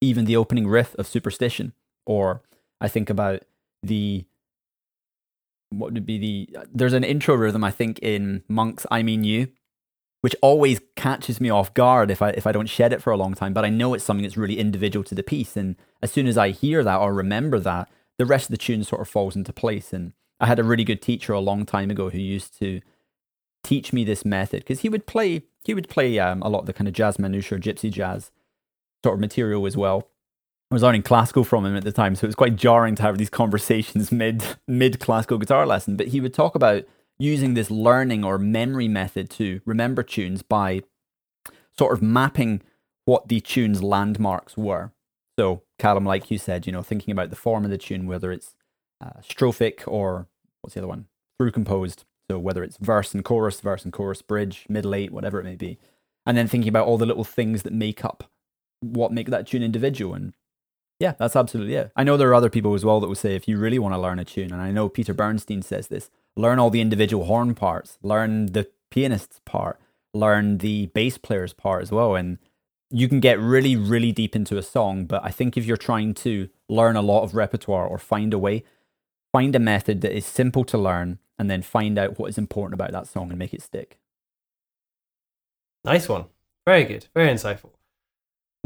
even the opening riff of Superstition, or I think about the what would be the there's an intro rhythm I think in Monk's I Mean You, which always catches me off guard if I if I don't shed it for a long time. But I know it's something that's really individual to the piece, and as soon as I hear that or remember that, the rest of the tune sort of falls into place. And I had a really good teacher a long time ago who used to teach me this method because he would play he would play um, a lot of the kind of jazz minutiae or gypsy jazz sort of material as well. I was learning classical from him at the time, so it was quite jarring to have these conversations mid mid classical guitar lesson. But he would talk about using this learning or memory method to remember tunes by sort of mapping what the tune's landmarks were. So, Callum, like you said, you know, thinking about the form of the tune, whether it's uh, strophic or what's the other one? Through composed. So, whether it's verse and chorus, verse and chorus, bridge, middle eight, whatever it may be. And then thinking about all the little things that make up what make that tune individual. And yeah, that's absolutely it. I know there are other people as well that will say if you really want to learn a tune, and I know Peter Bernstein says this, learn all the individual horn parts, learn the pianist's part, learn the bass player's part as well. And you can get really, really deep into a song. But I think if you're trying to learn a lot of repertoire or find a way, find a method that is simple to learn and then find out what is important about that song and make it stick. Nice one. Very good. Very insightful.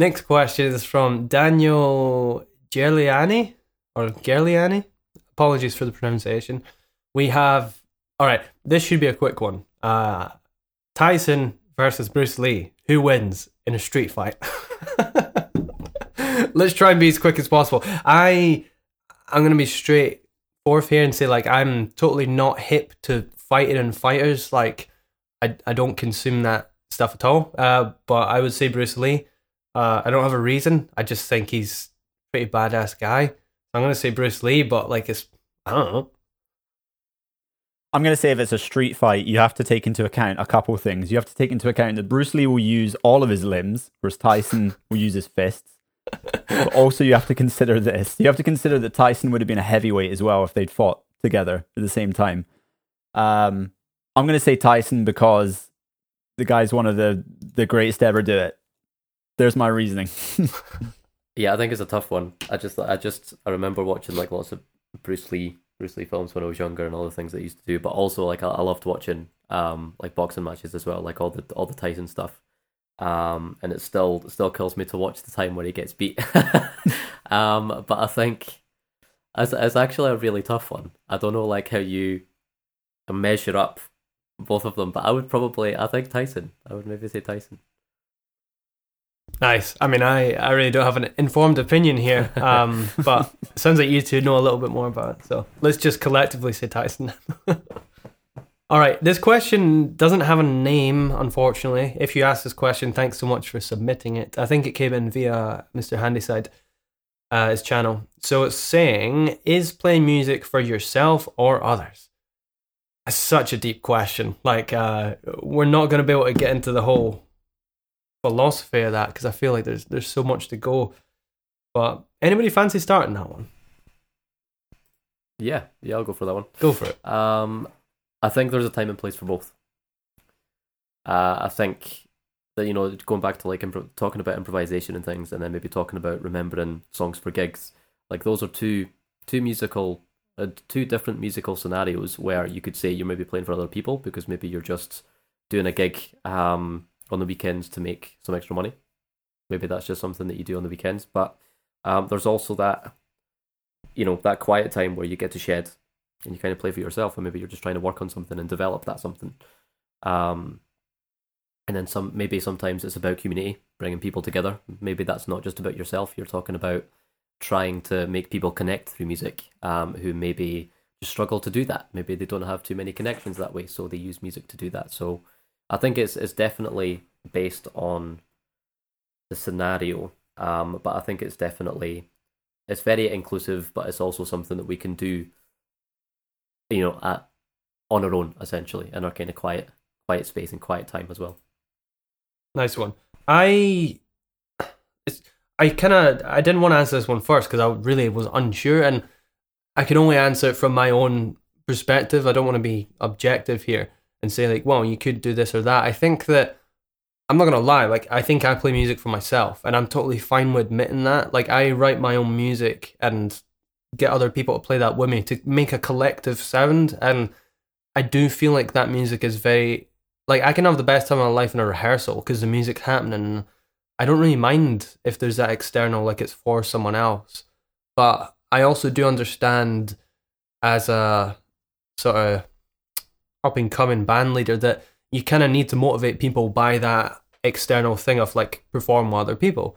Next question is from Daniel Gerliani or Gerliani. Apologies for the pronunciation. We have, all right, this should be a quick one. Uh, Tyson versus Bruce Lee. Who wins in a street fight? Let's try and be as quick as possible. I, I'm going to be straight forth here and say, like, I'm totally not hip to fighting and fighters. Like, I, I don't consume that stuff at all. Uh, but I would say Bruce Lee. Uh, I don't have a reason. I just think he's a pretty badass guy. I'm gonna say Bruce Lee, but like it's I don't know. I'm going to say if it's a street fight, you have to take into account a couple of things. You have to take into account that Bruce Lee will use all of his limbs, whereas Tyson will use his fists. But also, you have to consider this. You have to consider that Tyson would have been a heavyweight as well if they'd fought together at the same time. Um, I'm going to say Tyson because the guy's one of the the greatest to ever do it. There's my reasoning. Yeah, I think it's a tough one. I just, I just, I remember watching like lots of Bruce Lee, Bruce Lee films when I was younger, and all the things that he used to do. But also, like, I, I loved watching, um, like boxing matches as well, like all the all the Tyson stuff. Um, and it still still kills me to watch the time where he gets beat. um, but I think it's, it's actually a really tough one. I don't know like how you measure up both of them, but I would probably, I think Tyson. I would maybe say Tyson. Nice. I mean, I, I really don't have an informed opinion here, um, but it sounds like you two know a little bit more about it. So let's just collectively say Tyson. All right. This question doesn't have a name, unfortunately. If you asked this question, thanks so much for submitting it. I think it came in via Mr. Handyside, uh, his channel. So it's saying, is playing music for yourself or others? It's such a deep question. Like, uh, we're not going to be able to get into the whole philosophy of that because I feel like there's there's so much to go. But anybody fancy starting that one? Yeah, yeah, I'll go for that one. Go for it. Um, I think there's a time and place for both. Uh, I think that you know going back to like impro- talking about improvisation and things, and then maybe talking about remembering songs for gigs. Like those are two two musical, uh, two different musical scenarios where you could say you're maybe playing for other people because maybe you're just doing a gig um, on the weekends to make some extra money. Maybe that's just something that you do on the weekends. But um, there's also that, you know, that quiet time where you get to shed and you kind of play for yourself, and maybe you're just trying to work on something and develop that something. Um, and then some maybe sometimes it's about community, bringing people together. Maybe that's not just about yourself. You're talking about trying to make people connect through music, um, who maybe struggle to do that. Maybe they don't have too many connections that way, so they use music to do that. So I think it's it's definitely based on the scenario, um, but I think it's definitely it's very inclusive, but it's also something that we can do, you know, at on our own essentially in our kind of quiet quiet space and quiet time as well. Nice one. I I kind of I didn't want to answer this one first because I really was unsure, and I can only answer it from my own perspective. I don't want to be objective here and say like, well, you could do this or that. I think that I'm not gonna lie, like I think I play music for myself, and I'm totally fine with admitting that. Like I write my own music and get other people to play that with me to make a collective sound, and I do feel like that music is very like I can have the best time of my life in a rehearsal because the music's happening. I don't really mind if there's that external, like it's for someone else, but I also do understand as a sort of up and coming band leader that you kind of need to motivate people by that external thing of like perform with other people.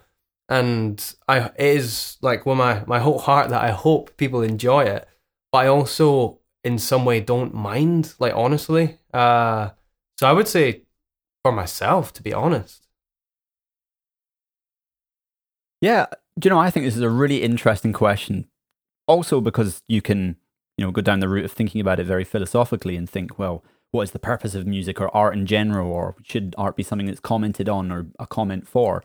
and I it is like with my my whole heart that I hope people enjoy it, but I also in some way don't mind. Like honestly, uh, so I would say for myself, to be honest. Yeah, do you know? I think this is a really interesting question. Also, because you can, you know, go down the route of thinking about it very philosophically and think, well, what is the purpose of music or art in general, or should art be something that's commented on or a comment for?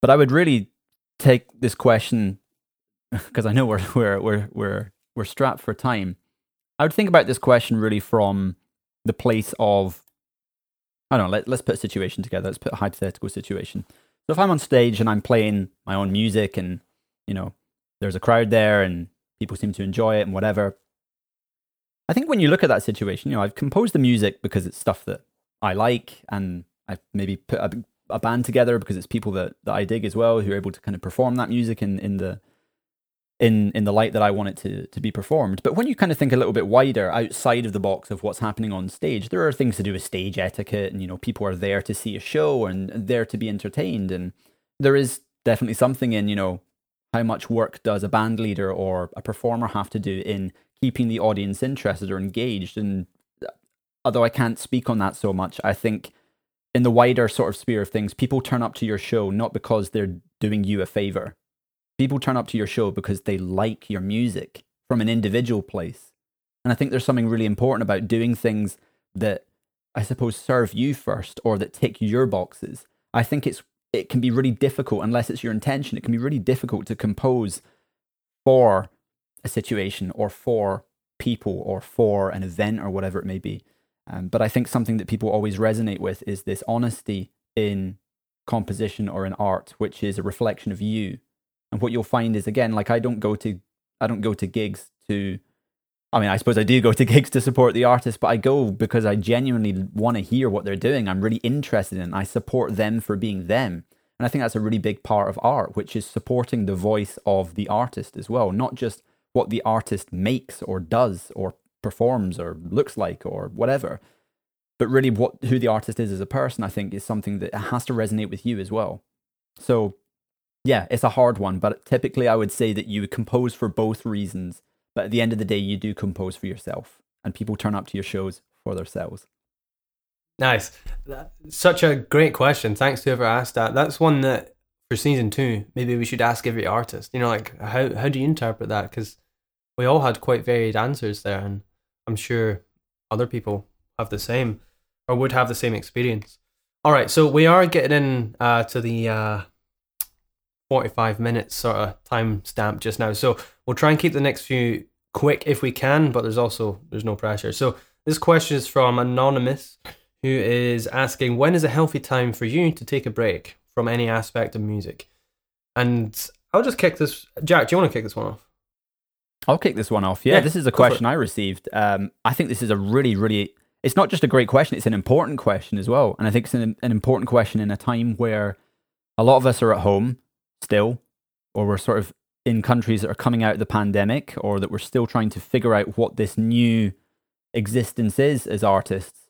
But I would really take this question because I know we're we're we're we're we're strapped for time. I would think about this question really from the place of I don't know. Let, let's put a situation together. Let's put a hypothetical situation. So if I'm on stage and I'm playing my own music, and you know, there's a crowd there, and people seem to enjoy it, and whatever. I think when you look at that situation, you know, I've composed the music because it's stuff that I like, and I've maybe put a, a band together because it's people that, that I dig as well who are able to kind of perform that music in, in the in in the light that I want it to to be performed. But when you kind of think a little bit wider outside of the box of what's happening on stage, there are things to do with stage etiquette, and you know, people are there to see a show and there to be entertained, and there is definitely something in you know how much work does a band leader or a performer have to do in keeping the audience interested or engaged. And uh, although I can't speak on that so much, I think in the wider sort of sphere of things, people turn up to your show not because they're doing you a favor people turn up to your show because they like your music from an individual place. And I think there's something really important about doing things that I suppose serve you first or that tick your boxes. I think it's it can be really difficult unless it's your intention. It can be really difficult to compose for a situation or for people or for an event or whatever it may be. Um, but I think something that people always resonate with is this honesty in composition or in art, which is a reflection of you and what you'll find is again, like I don't go to I don't go to gigs to I mean, I suppose I do go to gigs to support the artist, but I go because I genuinely want to hear what they're doing. I'm really interested in. I support them for being them. And I think that's a really big part of art, which is supporting the voice of the artist as well, not just what the artist makes or does or performs or looks like or whatever, but really what who the artist is as a person. I think is something that has to resonate with you as well. So yeah, it's a hard one, but typically I would say that you compose for both reasons. But at the end of the day, you do compose for yourself, and people turn up to your shows for themselves. Nice. Such a great question. Thanks to whoever asked that. That's one that for season two, maybe we should ask every artist. You know, like how how do you interpret that? Because we all had quite varied answers there, and I'm sure other people have the same or would have the same experience. All right, so we are getting in uh, to the uh, 45 minutes sort of time stamp just now. So we'll try and keep the next few quick if we can, but there's also there's no pressure. So this question is from anonymous who is asking when is a healthy time for you to take a break from any aspect of music? And I'll just kick this Jack, do you want to kick this one off? I'll kick this one off. Yeah, yeah this is a question I received. Um, I think this is a really, really, it's not just a great question, it's an important question as well. And I think it's an, an important question in a time where a lot of us are at home still, or we're sort of in countries that are coming out of the pandemic, or that we're still trying to figure out what this new existence is as artists.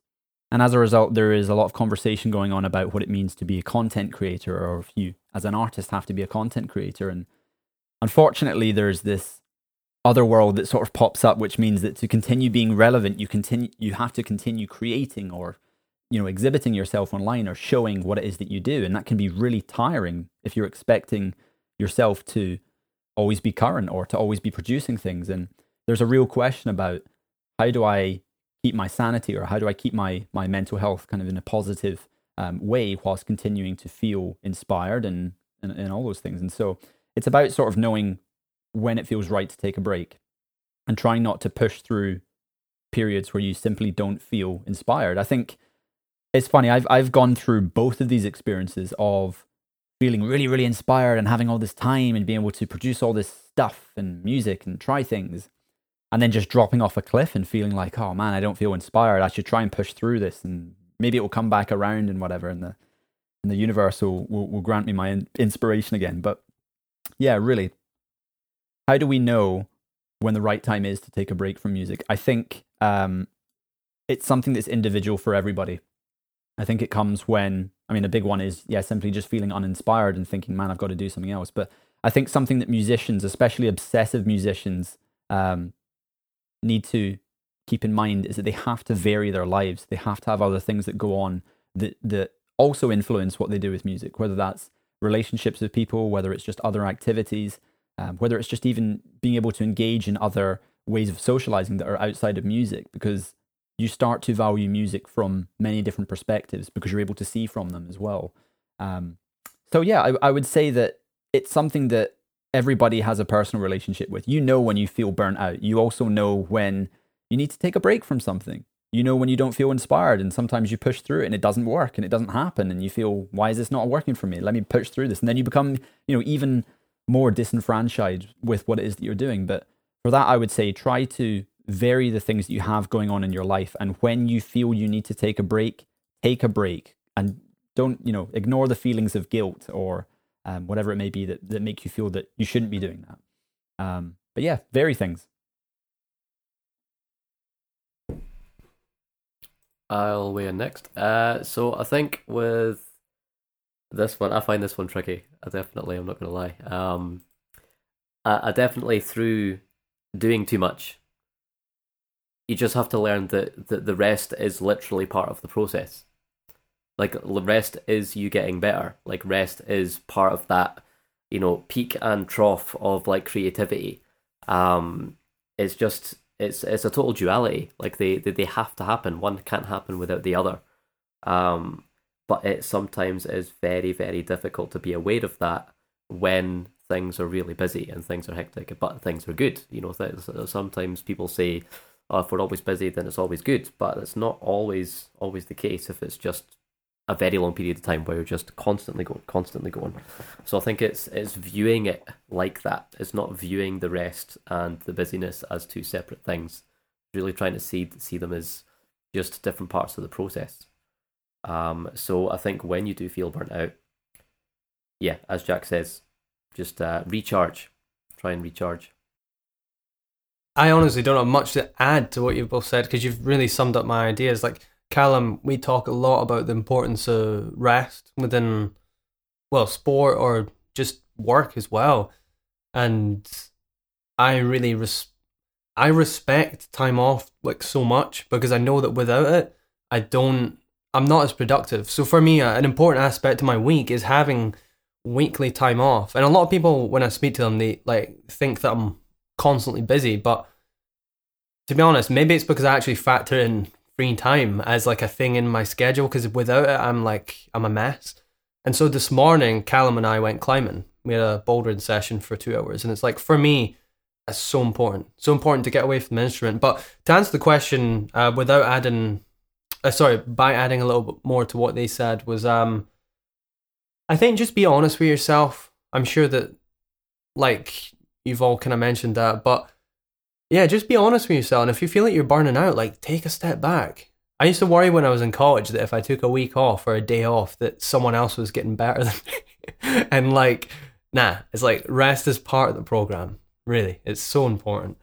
And as a result, there is a lot of conversation going on about what it means to be a content creator, or if you, as an artist, have to be a content creator. And unfortunately, there's this other world that sort of pops up, which means that to continue being relevant, you continue, you have to continue creating or you know exhibiting yourself online or showing what it is that you do and that can be really tiring if you're expecting yourself to always be current or to always be producing things and there's a real question about how do i keep my sanity or how do i keep my my mental health kind of in a positive um, way whilst continuing to feel inspired and, and and all those things and so it's about sort of knowing when it feels right to take a break and trying not to push through periods where you simply don't feel inspired i think it's funny. I've I've gone through both of these experiences of feeling really really inspired and having all this time and being able to produce all this stuff and music and try things, and then just dropping off a cliff and feeling like, oh man, I don't feel inspired. I should try and push through this, and maybe it will come back around and whatever, and the and the universe will will, will grant me my inspiration again. But yeah, really, how do we know when the right time is to take a break from music? I think um, it's something that's individual for everybody I think it comes when, I mean, a big one is, yeah, simply just feeling uninspired and thinking, man, I've got to do something else. But I think something that musicians, especially obsessive musicians, um, need to keep in mind is that they have to vary their lives. They have to have other things that go on that, that also influence what they do with music, whether that's relationships with people, whether it's just other activities, um, whether it's just even being able to engage in other ways of socializing that are outside of music, because you start to value music from many different perspectives because you're able to see from them as well. Um, so yeah, I, I would say that it's something that everybody has a personal relationship with. You know when you feel burnt out. You also know when you need to take a break from something. You know when you don't feel inspired, and sometimes you push through it and it doesn't work and it doesn't happen, and you feel, why is this not working for me? Let me push through this, and then you become, you know, even more disenfranchised with what it is that you're doing. But for that, I would say try to vary the things that you have going on in your life, and when you feel you need to take a break, take a break, and don't, you know, ignore the feelings of guilt or um, whatever it may be that, that make you feel that you shouldn't be doing that. Um, but yeah, vary things. I'll weigh in next. Uh, so I think with this one, I find this one tricky. I definitely, I'm not going to lie. Um, I, I definitely through doing too much. You just have to learn that, that the rest is literally part of the process. Like rest is you getting better. Like rest is part of that, you know, peak and trough of like creativity. Um, it's just it's it's a total duality. Like they, they they have to happen. One can't happen without the other. Um, but it sometimes is very very difficult to be aware of that when things are really busy and things are hectic, but things are good. You know, sometimes people say, oh, if we're always busy, then it's always good. But it's not always always the case if it's just a very long period of time where you're just constantly going, constantly going. So I think it's it's viewing it like that. It's not viewing the rest and the busyness as two separate things. Really trying to see see them as just different parts of the process. Um, so I think when you do feel burnt out, yeah, as Jack says, just uh, recharge. Try and recharge. I honestly don't have much to add to what you've both said because you've really summed up my ideas. Like Callum, we talk a lot about the importance of rest within, well, sport or just work as well. And I really res- I respect time off like so much because I know that without it, I don't, I'm not as productive. So for me, an important aspect to my week is having weekly time off. And a lot of people, when I speak to them, they like think that I'm constantly busy, but to be honest, maybe it's because I actually factor in free time as like a thing in my schedule because without it, I'm like, I'm a mess. And so this morning, Callum and I went climbing. We had a bouldering session for two hours. And it's like, for me, that's so important. So important to get away from the instrument. But to answer the question, uh, without adding, uh, sorry, by adding a little bit more to what they said, was um, I think just be honest with yourself. I'm sure that, like, you've all kind of mentioned that, but yeah, just be honest with yourself. And if you feel like you're burning out, like take a step back. I used to worry when I was in college that if I took a week off or a day off, that someone else was getting better than me. and like, nah, it's like rest is part of the program. Really, it's so important.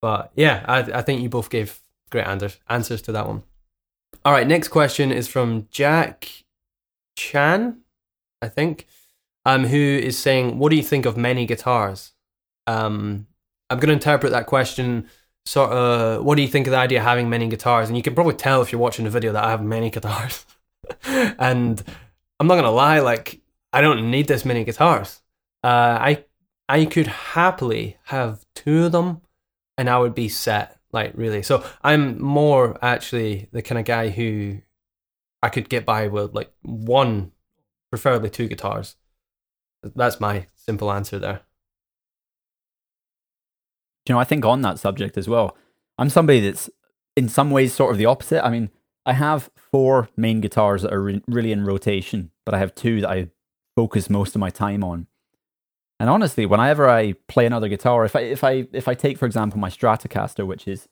But yeah, I, I think you both gave great answers answers to that one. All right, next question is from Jack Chan, I think, um, who is saying, "What do you think of many guitars?" Um, I'm going to interpret that question sort of what do you think of the idea of having many guitars? And you can probably tell if you're watching the video that I have many guitars. and I'm not going to lie, like, I don't need this many guitars. Uh, I I could happily have two of them and I would be set, like, really. So I'm more actually the kind of guy who I could get by with, like, one, preferably two guitars. That's my simple answer there you know, I think on that subject as well, I'm somebody that's in some ways sort of the opposite. I mean, I have four main guitars that are re- really in rotation, but I have two that I focus most of my time on. And honestly, whenever I play another guitar, if I if I if I take for example my Stratocaster, which is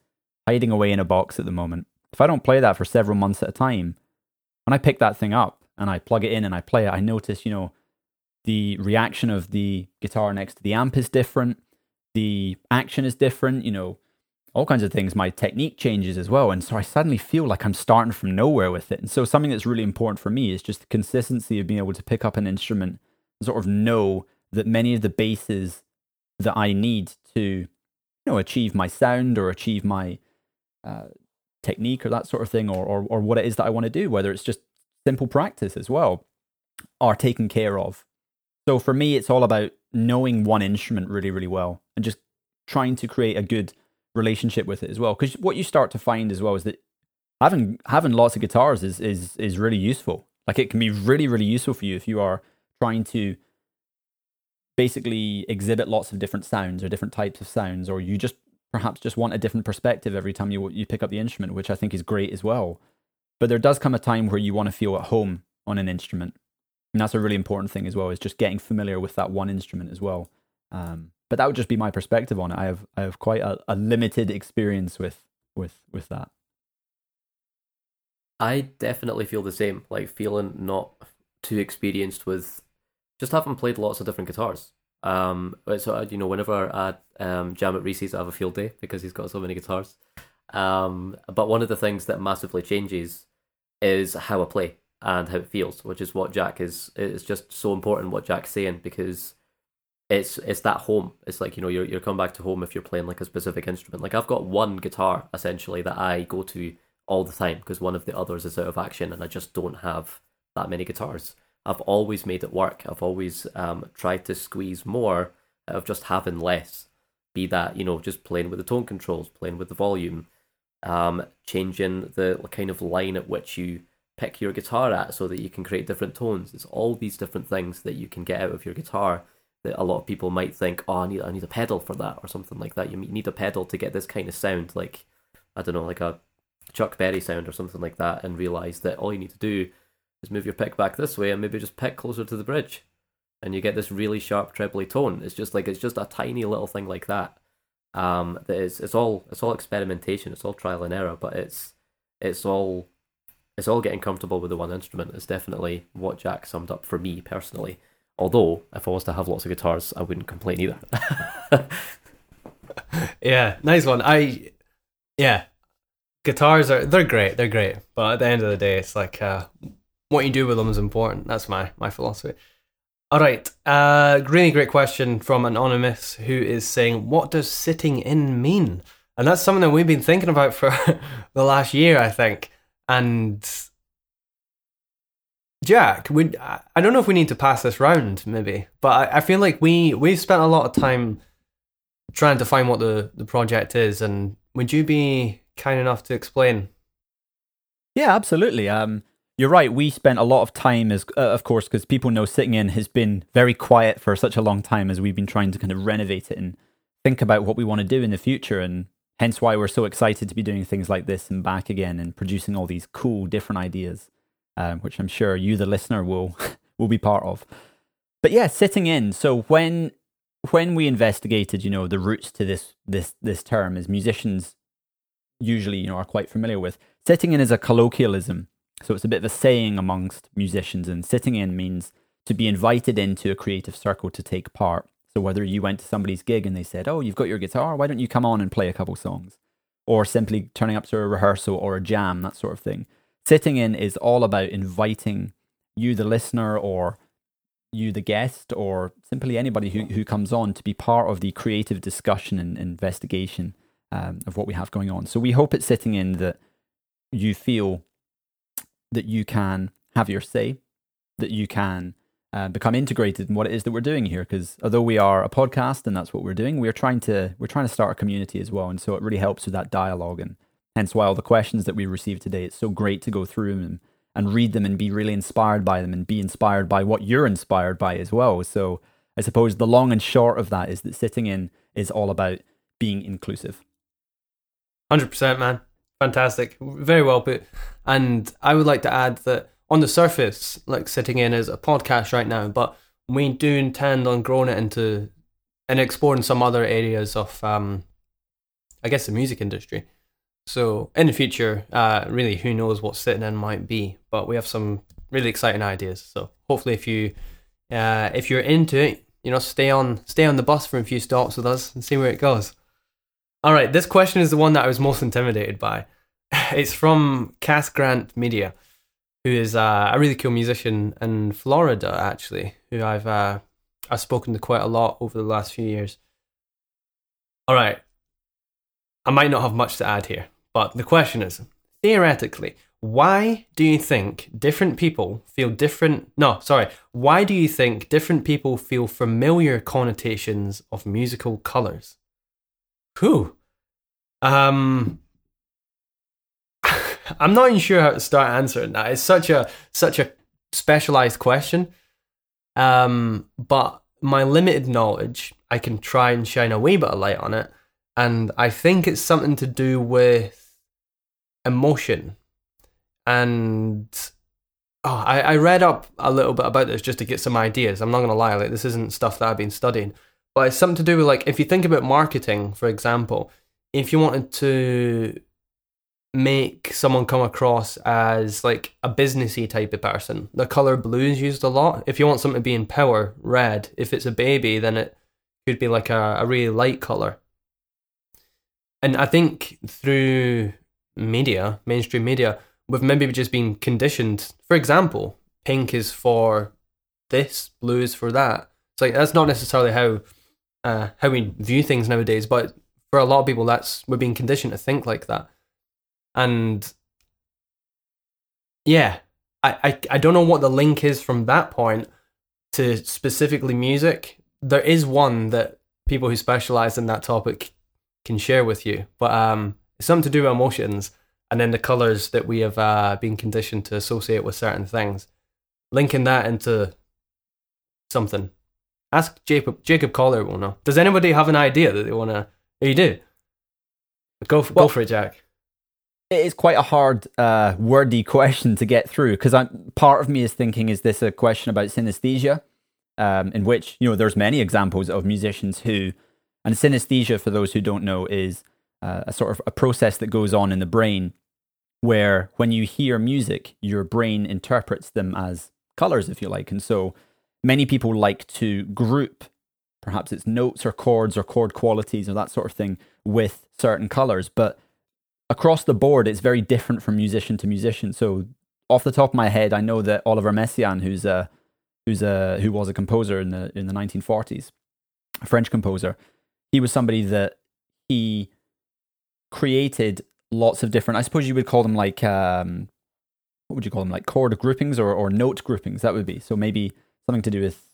hiding away in a box at the moment, if I don't play that for several months at a time, when I pick that thing up and I plug it in and I play it, I notice, you know, the reaction of the guitar next to the amp is different the action is different. You know, all kinds of things. My technique changes as well. And so I suddenly feel like I'm starting from nowhere with it. And so something that's really important for me is just the consistency of being able to pick up an instrument and sort of know that many of the bases that I need to, you know, achieve my sound or achieve my uh, technique or that sort of thing, or, or or what it is that I want to do, whether it's just simple practice as well, are taken care of. So for me, it's all about knowing one instrument really, really well and just trying to create a good relationship with it as well. Because what you start to find as well is that having having lots of guitars is is is really useful. Like it can be really, really useful for you if you are trying to basically exhibit lots of different sounds or different types of sounds, or you just perhaps just want a different perspective every time you you pick up the instrument, which I think is great as well. But there does come a time where you want to feel at home on an instrument, and that's a really important thing as well. Is just getting familiar with that one instrument as well. Um, but that would just be my perspective on it. I have I have quite a, a limited experience with with with that. I definitely feel the same, like feeling not too experienced with just having played lots of different guitars. Um, so you know, whenever I um, jam at Reese's, I have a field day because he's got so many guitars. Um, but one of the things that massively changes is how I play and how it feels, which is what Jack is. It's just so important what Jack's saying because it's it's that home. It's like you know you're you're coming back to home if you're playing like a specific instrument. Like I've got one guitar essentially that I go to all the time because one of the others is out of action and I just don't have that many guitars. I've always made it work. I've always um, tried to squeeze more out of just having less. Be that you know just playing with the tone controls, playing with the volume, um, changing the kind of line at which you pick your guitar at so that you can create different tones. It's all these different things that you can get out of your guitar that a lot of people might think, oh, I need I need a pedal for that or something like that. You need a pedal to get this kind of sound, like I don't know, like a Chuck Berry sound or something like that, and realize that all you need to do is move your pick back this way and maybe just pick closer to the bridge, and you get this really sharp trebly tone. It's just like it's just a tiny little thing like that. Um, that is it's all it's all experimentation, it's all trial and error, but it's it's all it's all getting comfortable with the one instrument. It's definitely what Jack summed up for me personally. Although, if I was to have lots of guitars, I wouldn't complain either. yeah, nice one. I, yeah, guitars are they're great, they're great. But at the end of the day, it's like uh, what you do with them is important. That's my my philosophy. All right, uh, really great question from anonymous who is saying, "What does sitting in mean?" And that's something that we've been thinking about for the last year, I think. And Jack, we I don't know if we need to pass this round, maybe, but I, I feel like we we've spent a lot of time trying to find what the the project is, and would you be kind enough to explain? Yeah, absolutely. Um, you're right. We spent a lot of time, as uh, of course, because people know sitting in has been very quiet for such a long time as we've been trying to kind of renovate it and think about what we want to do in the future, and hence why we're so excited to be doing things like this and back again and producing all these cool different ideas um, which I'm sure you, the listener, will will be part of. But yeah, sitting in. So when when we investigated, you know, the roots to this this this term, as musicians usually, you know, are quite familiar with, sitting in is a colloquialism. So it's a bit of a saying amongst musicians, and sitting in means to be invited into a creative circle to take part. So whether you went to somebody's gig and they said, "Oh, you've got your guitar, why don't you come on and play a couple songs?" or simply turning up to a rehearsal or a jam, that sort of thing. Sitting in is all about inviting you, the listener, or you, the guest, or simply anybody who, who comes on to be part of the creative discussion and investigation um, of what we have going on. So we hope it's sitting in that you feel that you can have your say, that you can uh, become integrated in what it is that we're doing here. Because although we are a podcast and that's what we're doing, we're trying to we're trying to start a community as well, and so it really helps with that dialogue and Hence why all the questions that we received today, it's so great to go through them and, and read them and be really inspired by them and be inspired by what you're inspired by as well. So I suppose the long and short of that is that sitting in is all about being inclusive. 100%, man. Fantastic. Very well put. And I would like to add that on the surface, like sitting in as a podcast right now, but we do intend on growing it into and exploring some other areas of, um, I guess, the music industry. So in the future, uh, really, who knows what sitting in might be? But we have some really exciting ideas. So hopefully, if you uh, if you're into it, you know, stay on stay on the bus for a few stops with us and see where it goes. All right, this question is the one that I was most intimidated by. It's from Cass Grant Media, who is uh, a really cool musician in Florida, actually, who I've uh, I've spoken to quite a lot over the last few years. All right, I might not have much to add here, but the question is theoretically, why do you think different people feel different? No, sorry. Why do you think different people feel familiar connotations of musical colors? Who? Um, I'm not even sure how to start answering that. It's such a such a specialized question. Um, but my limited knowledge, I can try and shine a wee bit of light on it, and I think it's something to do with emotion. And oh, I, I read up a little bit about this just to get some ideas. I'm not gonna lie, like this isn't stuff that I've been studying, but it's something to do with like if you think about marketing, for example, if you wanted to make someone come across as like a businessy type of person. The color blue is used a lot. If you want something to be in power, red. If it's a baby, then it could be like a, a really light color. And I think through media, mainstream media, we've maybe just been conditioned. For example, pink is for this, blue is for that. It's like that's not necessarily how uh, how we view things nowadays, but for a lot of people, that's we're being conditioned to think like that and yeah I, I i don't know what the link is from that point to specifically music. There is one that people who specialize in that topic can share with you but um it's something to do with emotions and then the colors that we have uh, been conditioned to associate with certain things. Linking that into something. Ask jacob jacob collier will know. Does anybody have an idea that they want to oh, you do? Go for, Well, go for it jack it is quite a hard, uh, wordy question to get through because I'm part of me is thinking, is this a question about synesthesia? Um, in which you know there's many examples of musicians who, and synesthesia for those who don't know is uh, a sort of a process that goes on in the brain where when you hear music, your brain interprets them as colors, if you like, and so many people like to group perhaps it's notes or chords or chord qualities or that sort of thing with certain colors, but across the board, it's very different from musician to musician. So, off the top of my head, I know that Oliver Messiaen, who's a who's a who was a composer in the in the 1940s, a French composer, he was somebody that he created lots of different. I suppose you would call them like um, what would you call them like chord groupings or or note groupings. That would be so maybe something to do with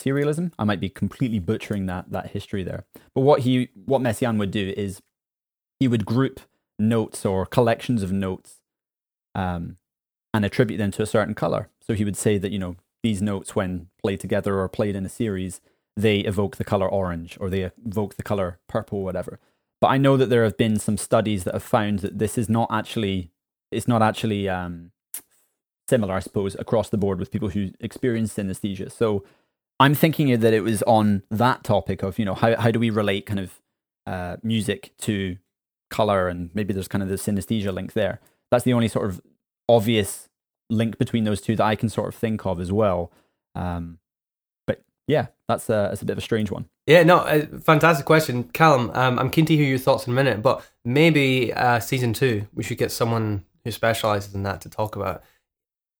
serialism. I might be completely butchering that that history there. But what he what Messiaen would do is he would group notes or collections of notes um, and attribute them to a certain color. So he would say that, you know, these notes, when played together or played in a series, they evoke the color orange or they evoke the color purple, whatever. But I know that there have been some studies that have found that this is not actually, it's not actually um, similar, I suppose, across the board with people who experience synesthesia. So I'm thinking that it was on that topic of, you know, how, how do we relate kind of uh, music to color and maybe there's kind of the synesthesia link there. That's the only sort of obvious link between those two that I can sort of think of as well. Um, but yeah, that's a, that's a bit of a strange one. Yeah, no, uh, fantastic question, Callum. Um, I'm keen to hear your thoughts in a minute, but maybe uh, season two, we should get someone who specializes in that to talk about.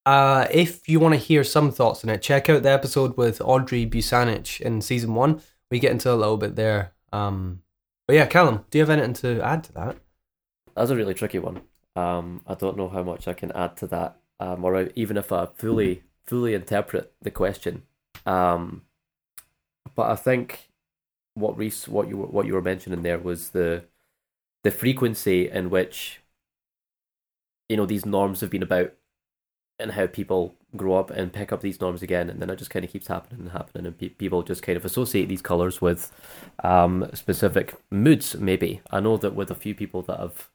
Uh, if you want to hear some thoughts on it, check out the episode with Audrey Busanich in season one. We get into a little bit there. Um, but yeah, Callum, do you have anything to add to that? That's a really tricky one. Um, I don't know how much I can add to that, um, or even if I fully fully interpret the question. Um, but I think what Reese, what you what you were mentioning there was the the frequency in which you know these norms have been about, and how people grow up and pick up these norms again, and then it just kind of keeps happening and happening, and pe- people just kind of associate these colors with um, specific moods. Maybe I know that with a few people that I've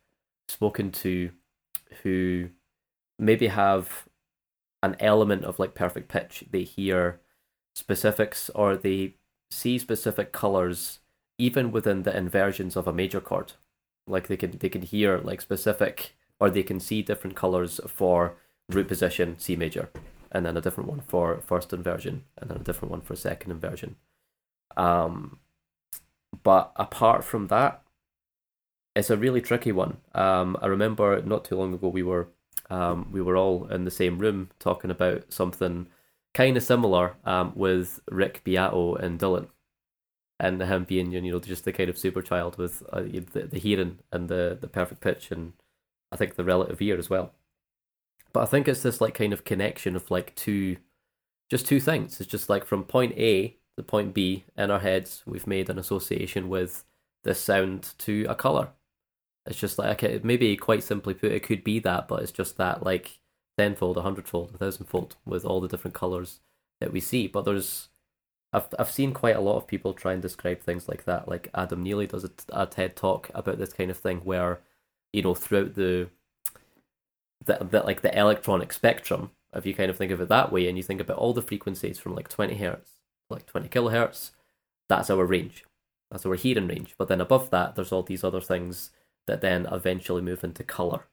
spoken to, who maybe have an element of like perfect pitch, they hear specifics or they see specific colors even within the inversions of a major chord. Like they can they can hear like specific or they can see different colors for root position C major, and then a different one for first inversion, and then a different one for second inversion. Um, but apart from that, it's a really tricky one. Um, I remember not too long ago we were um, we were all in the same room talking about something kind of similar um, with Rick Beato and Dylan, and him being you know just the kind of super child with uh, the, the hearing and the the perfect pitch and I think the relative ear as well. But I think it's this like kind of connection of like two, just two things. It's just like from point A to point B in our heads, we've made an association with this sound to a color. It's just like okay, maybe quite simply put, it could be that, but it's just that like tenfold, a hundredfold, a thousandfold with all the different colors that we see. But there's I've I've seen quite a lot of people try and describe things like that. Like Adam Neely does a, a TED talk about this kind of thing where, you know, throughout the that that like the electronic spectrum, if you kind of think of it that way, and you think about all the frequencies from like twenty hertz, like twenty kilohertz, that's our range, that's our hearing range. But then above that, there's all these other things that then eventually move into color,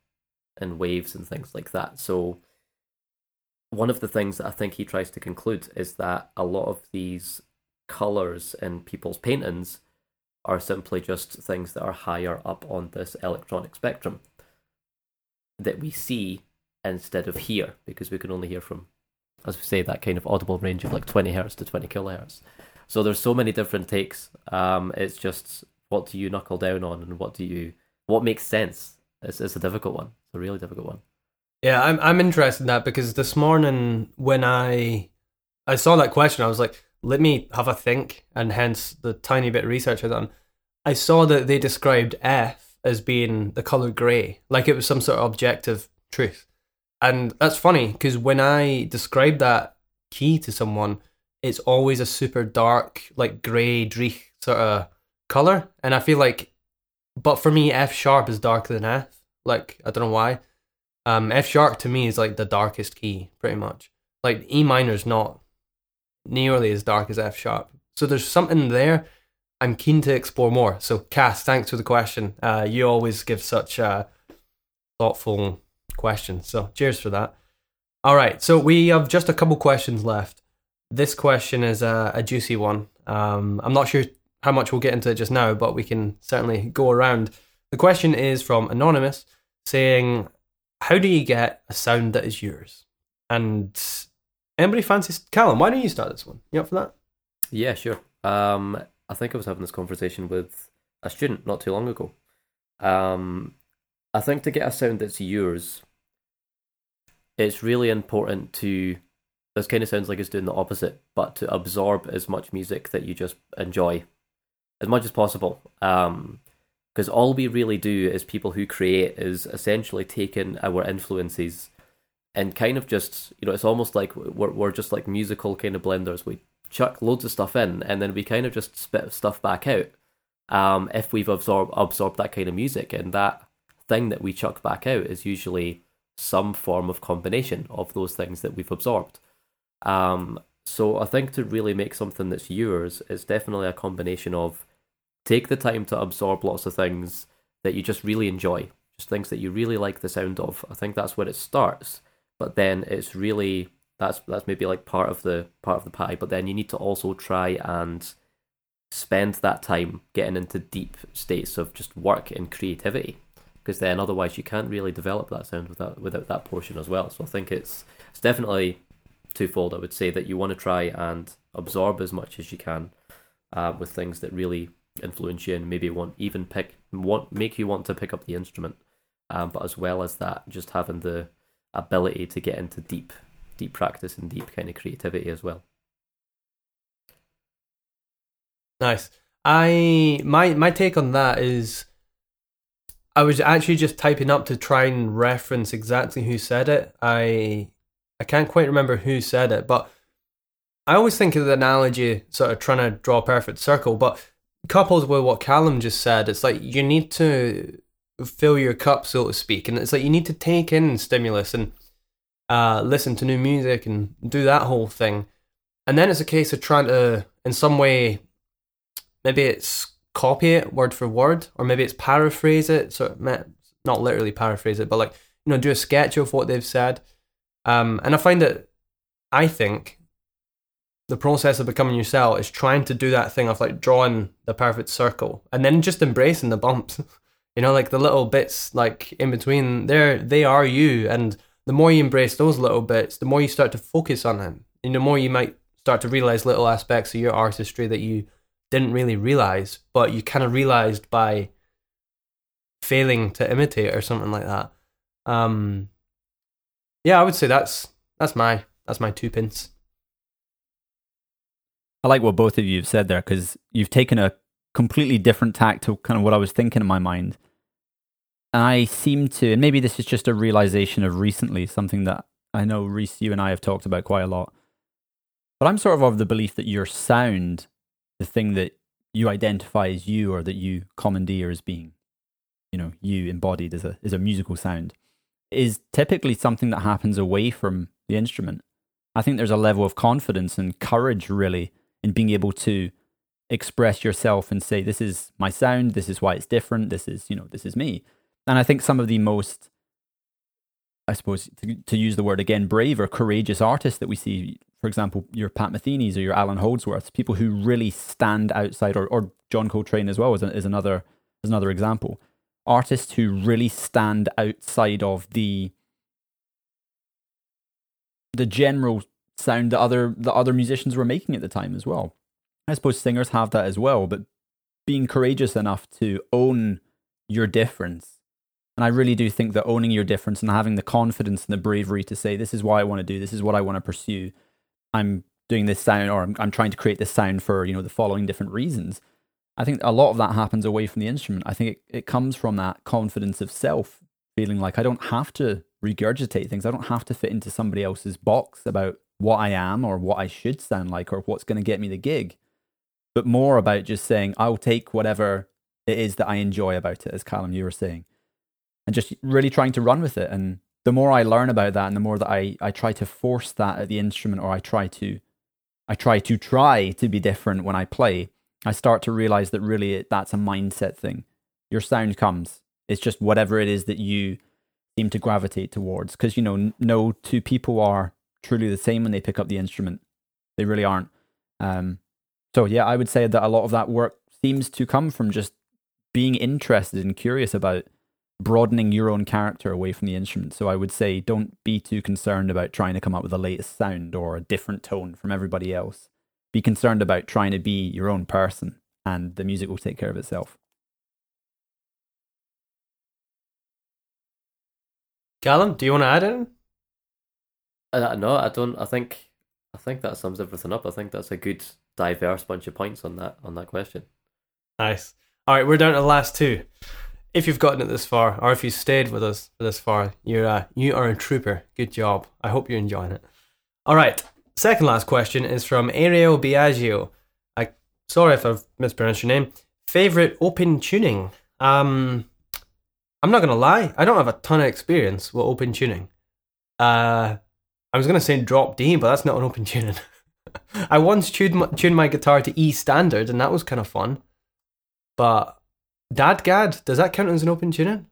and waves and things like that. So one of the things that I think he tries to conclude is that a lot of these colors in people's paintings are simply just things that are higher up on this electronic spectrum that we see instead of hear because we can only hear from as we say that kind of audible range of like 20 hertz to 20 kilohertz. So there's so many different takes. Um it's just what do you knuckle down on and what do you what makes sense? It's, it's a difficult one. It's a really difficult one. Yeah, I'm I'm interested in that because this morning when I I saw that question, I was like, let me have a think, and hence the tiny bit of research I done. I saw that they described F as being the color grey, like it was some sort of objective truth, and that's funny because when I describe that key to someone, it's always a super dark, like grey, dreich sort of color, and I feel like, but for me, F sharp is darker than F. Like I don't know why. Um, F sharp to me is like the darkest key, pretty much. Like E minor is not nearly as dark as F sharp. So there's something there. I'm keen to explore more. So Cass, thanks for the question. Uh, you always give such uh, thoughtful questions. So cheers for that. All right, so we have just a couple questions left. This question is a, a juicy one. Um, I'm not sure how much we'll get into it just now, but we can certainly go around. The question is from Anonymous saying, How do you get a sound that is yours? And anybody fancies Callum? Why don't you start this one? You up for that? Yeah, sure. Um, I think I was having this conversation with a student not too long ago. Um, I think to get a sound that's yours, it's really important to. This kind of sounds like it's doing the opposite, but to absorb as much music that you just enjoy, as much as possible. Um, because all we really do as people who create is essentially taking our influences and kind of just you know it's almost like we're we're just like musical kind of blenders. We chuck loads of stuff in and then we kind of just spit stuff back out. Um, if we've absorbed absorbed that kind of music and that thing that we chuck back out is usually some form of combination of those things that we've absorbed. Um, so I think to really make something that's yours, it's definitely a combination of take the time to absorb lots of things that you just really enjoy, just things that you really like the sound of. I think that's where it starts, but then it's really that's that's maybe like part of the part of the pie. But then you need to also try and spend that time getting into deep states of just work and creativity, because then otherwise you can't really develop that sound without without that portion as well. So I think it's it's definitely twofold. I would say that you want to try and absorb as much as you can uh, with things that really influence you and maybe want even pick want make you want to pick up the instrument um, but as well as that just having the ability to get into deep deep practice and deep kind of creativity as well Nice. I my my take on that is I was actually just typing up to try and reference exactly who said it. I I can't quite remember who said it, but I always think of the analogy sort of trying to draw a perfect circle, but coupled with what Callum just said, it's like you need to fill your cup, so to speak, and it's like you need to take in stimulus and uh, listen to new music and do that whole thing, and then it's a case of trying to, in some way, maybe it's copy it word for word, or maybe it's paraphrase it. So not literally paraphrase it, but like you know, do a sketch of what they've said. Um, and I find that I think the process of becoming yourself is trying to do that thing of like drawing the perfect circle and then just embracing the bumps. You know, like the little bits like in between, they're they are you, and the more you embrace those little bits, the more you start to focus on them. And the more you might start to realize little aspects of your artistry that you didn't really realize, but you kind of realized by failing to imitate or something like that. Um, yeah, I would say that's that's my that's my two pins. I like what both of you have said there because you've taken a completely different tack to kind of what I was thinking in my mind. I seem to, and maybe this is just a realization of recently, something that I know Reese, you and I have talked about quite a lot. But I'm sort of of the belief that your sound, the thing that you identify as you or that you commandeer as being, you know, you embodied as a as a musical sound, is typically something that happens away from the instrument. I think there's a level of confidence and courage really in being able to express yourself and say this is my sound this is why it's different this is you know this is me and i think some of the most i suppose to, to use the word again brave or courageous artists that we see for example your pat metheny's or your Allan holdsworths people who really stand outside or, or john coltrane as well is, is another is another example artists who really stand outside of the the general sound that other the other musicians were making at the time as well. I suppose singers have that as well, but being courageous enough to own your difference. And I really do think that owning your difference and having the confidence and the bravery to say, this is what I want to do, this is what I want to pursue. I'm doing this sound or I'm, I'm trying to create this sound for, you know, the following different reasons. I think a lot of that happens away from the instrument. I think it, it comes from that confidence of self, feeling like I don't have to regurgitate things. I don't have to fit into somebody else's box about what I am or what I should sound like or what's going to get me the gig, but more about just saying, I'll take whatever it is that I enjoy about it, as Callum, you were saying, and just really trying to run with it. And the more I learn about that and the more that I, I try to force that at the instrument or I try to, I try to try to be different when I play, I start to realize that really it, that's a mindset thing. Your sound comes. It's just whatever it is that you seem to gravitate towards. Because, you know, no two people are truly the same when they pick up the instrument. They really aren't. Um, so yeah, I would say that a lot of that work seems to come from just being interested and curious about broadening your own character away from the instrument. So I would say don't be too concerned about trying to come up with the latest sound or a different tone from everybody else. Be concerned about trying to be your own person and the music will take care of itself. Callum, do you want to add in? Uh, no, I don't. I think I think that sums everything up. I think that's a good diverse bunch of points on that on that question. Nice. All right, we're down to the last two. If you've gotten it this far, or if you stayed with us this far, you're uh, you are a trooper. Good job. I hope you're enjoying it. All right. Second last question is from Ariel Biagio. I sorry if I've mispronounced your name. Favorite open tuning? Um, I'm not gonna lie. I don't have a ton of experience with open tuning. Uh, I was to say drop D, but that's not an open tuning. I once tuned my, tuned my guitar to E standard, and that was kind of fun. But Dadgad, does that count as an open tuning?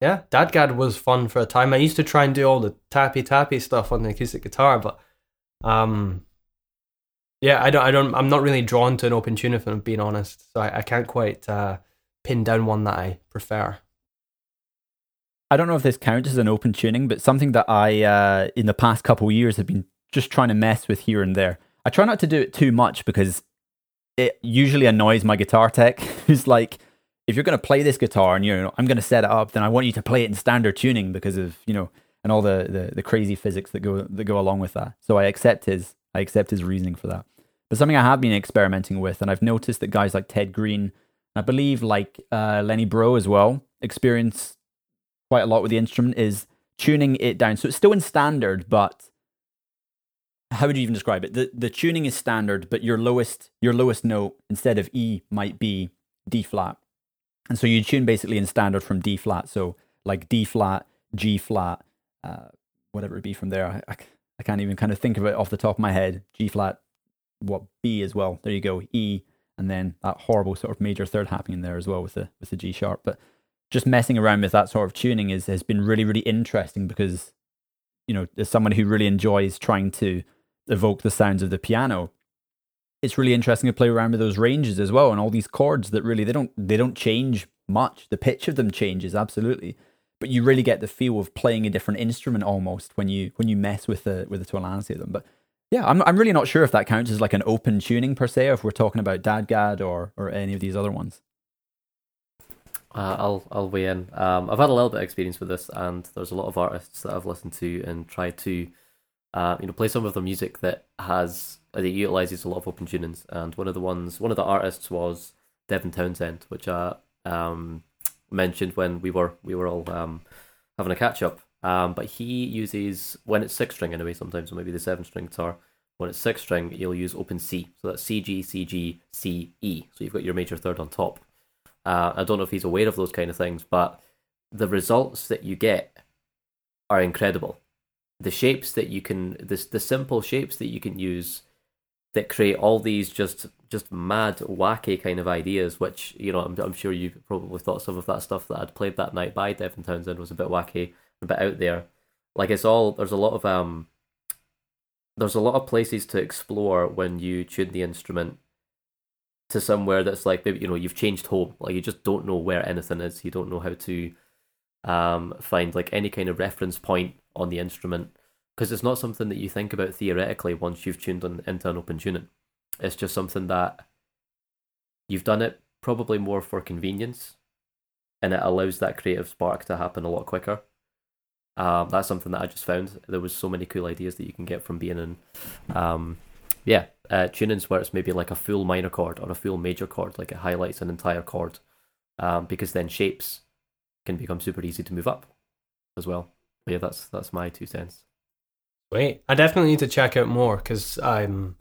Yeah, Dadgad was fun for a time. I used to try and do all the tappy tappy stuff on the acoustic guitar, but um, yeah, I don't, I don't, I'm not really drawn to an open tune if I'm being honest. So I, I can't quite uh, pin down one that I prefer. I don't know if this counts as an open tuning, but something that I, uh, in the past couple years, have been just trying to mess with here and there. I try not to do it too much because it usually annoys my guitar tech, who's like, if you're going to play this guitar and you know I'm going to set it up, then I want you to play it in standard tuning because of you know and all the, the, the crazy physics that go that go along with that. So I accept his I accept his reasoning for that. But something I have been experimenting with, and I've noticed that guys like Ted Greene I believe like uh, Lenny Breau as well, experience quite a lot with the instrument is tuning it down. So it's still in standard, but how would you even describe it? The the tuning is standard, but your lowest your lowest note instead of E might be D flat. And so you tune basically in standard from D flat. So like D flat, G flat, uh, whatever it be from there. I, I, I can't even kind of think of it off the top of my head. G flat, what B as well. There you go. E, and then that horrible sort of major third happening there as well with the with the G sharp. But just messing around with that sort of tuning is has been really really interesting because you know as someone who really enjoys trying to evoke the sounds of the piano it's really interesting to play around with those ranges as well and all these chords that really they don't they don't change much. The pitch of them changes absolutely, but you really get the feel of playing a different instrument almost when you when you mess with the with the tonality of them. But yeah, I'm I'm really not sure if that counts as like an open tuning per se, if we're talking about DADGAD or or any of these other ones. Uh, I'll I'll weigh in. Um, I've had a little bit of experience with this, and there's a lot of artists that I've listened to and tried to, uh, you know, play some of the music that has that utilizes a lot of open tunings. And one of the ones, one of the artists was Devin Townsend, which I um, mentioned when we were we were all um, having a catch up. Um, but he uses when it's six string anyway. Sometimes maybe the seven string guitar. When it's six string, he'll use open C. So that's C G C G C E. So you've got your major third on top. Uh, I don't know if he's aware of those kind of things, but the results that you get are incredible. The shapes that you can, the the simple shapes that you can use, that create all these just just mad, wacky kind of ideas. Which you know, I'm, I'm sure you probably thought some of that stuff that I'd played that night by Devin Townsend was a bit wacky, a bit out there. Like it's all there's a lot of um, there's a lot of places to explore when you tune the instrument to somewhere that's like maybe you know you've changed home like you just don't know where anything is you don't know how to um find like any kind of reference point on the instrument because it's not something that you think about theoretically once you've tuned on into an open tuning it's just something that you've done it probably more for convenience and it allows that creative spark to happen a lot quicker. Um that's something that i just found. There was so many cool ideas that you can get from being in um yeah, uh, tunings where it's maybe like a full minor chord or a full major chord, like it highlights an entire chord, um, because then shapes can become super easy to move up as well. Yeah, that's that's my two cents. Wait, I definitely need to check out more because I'm,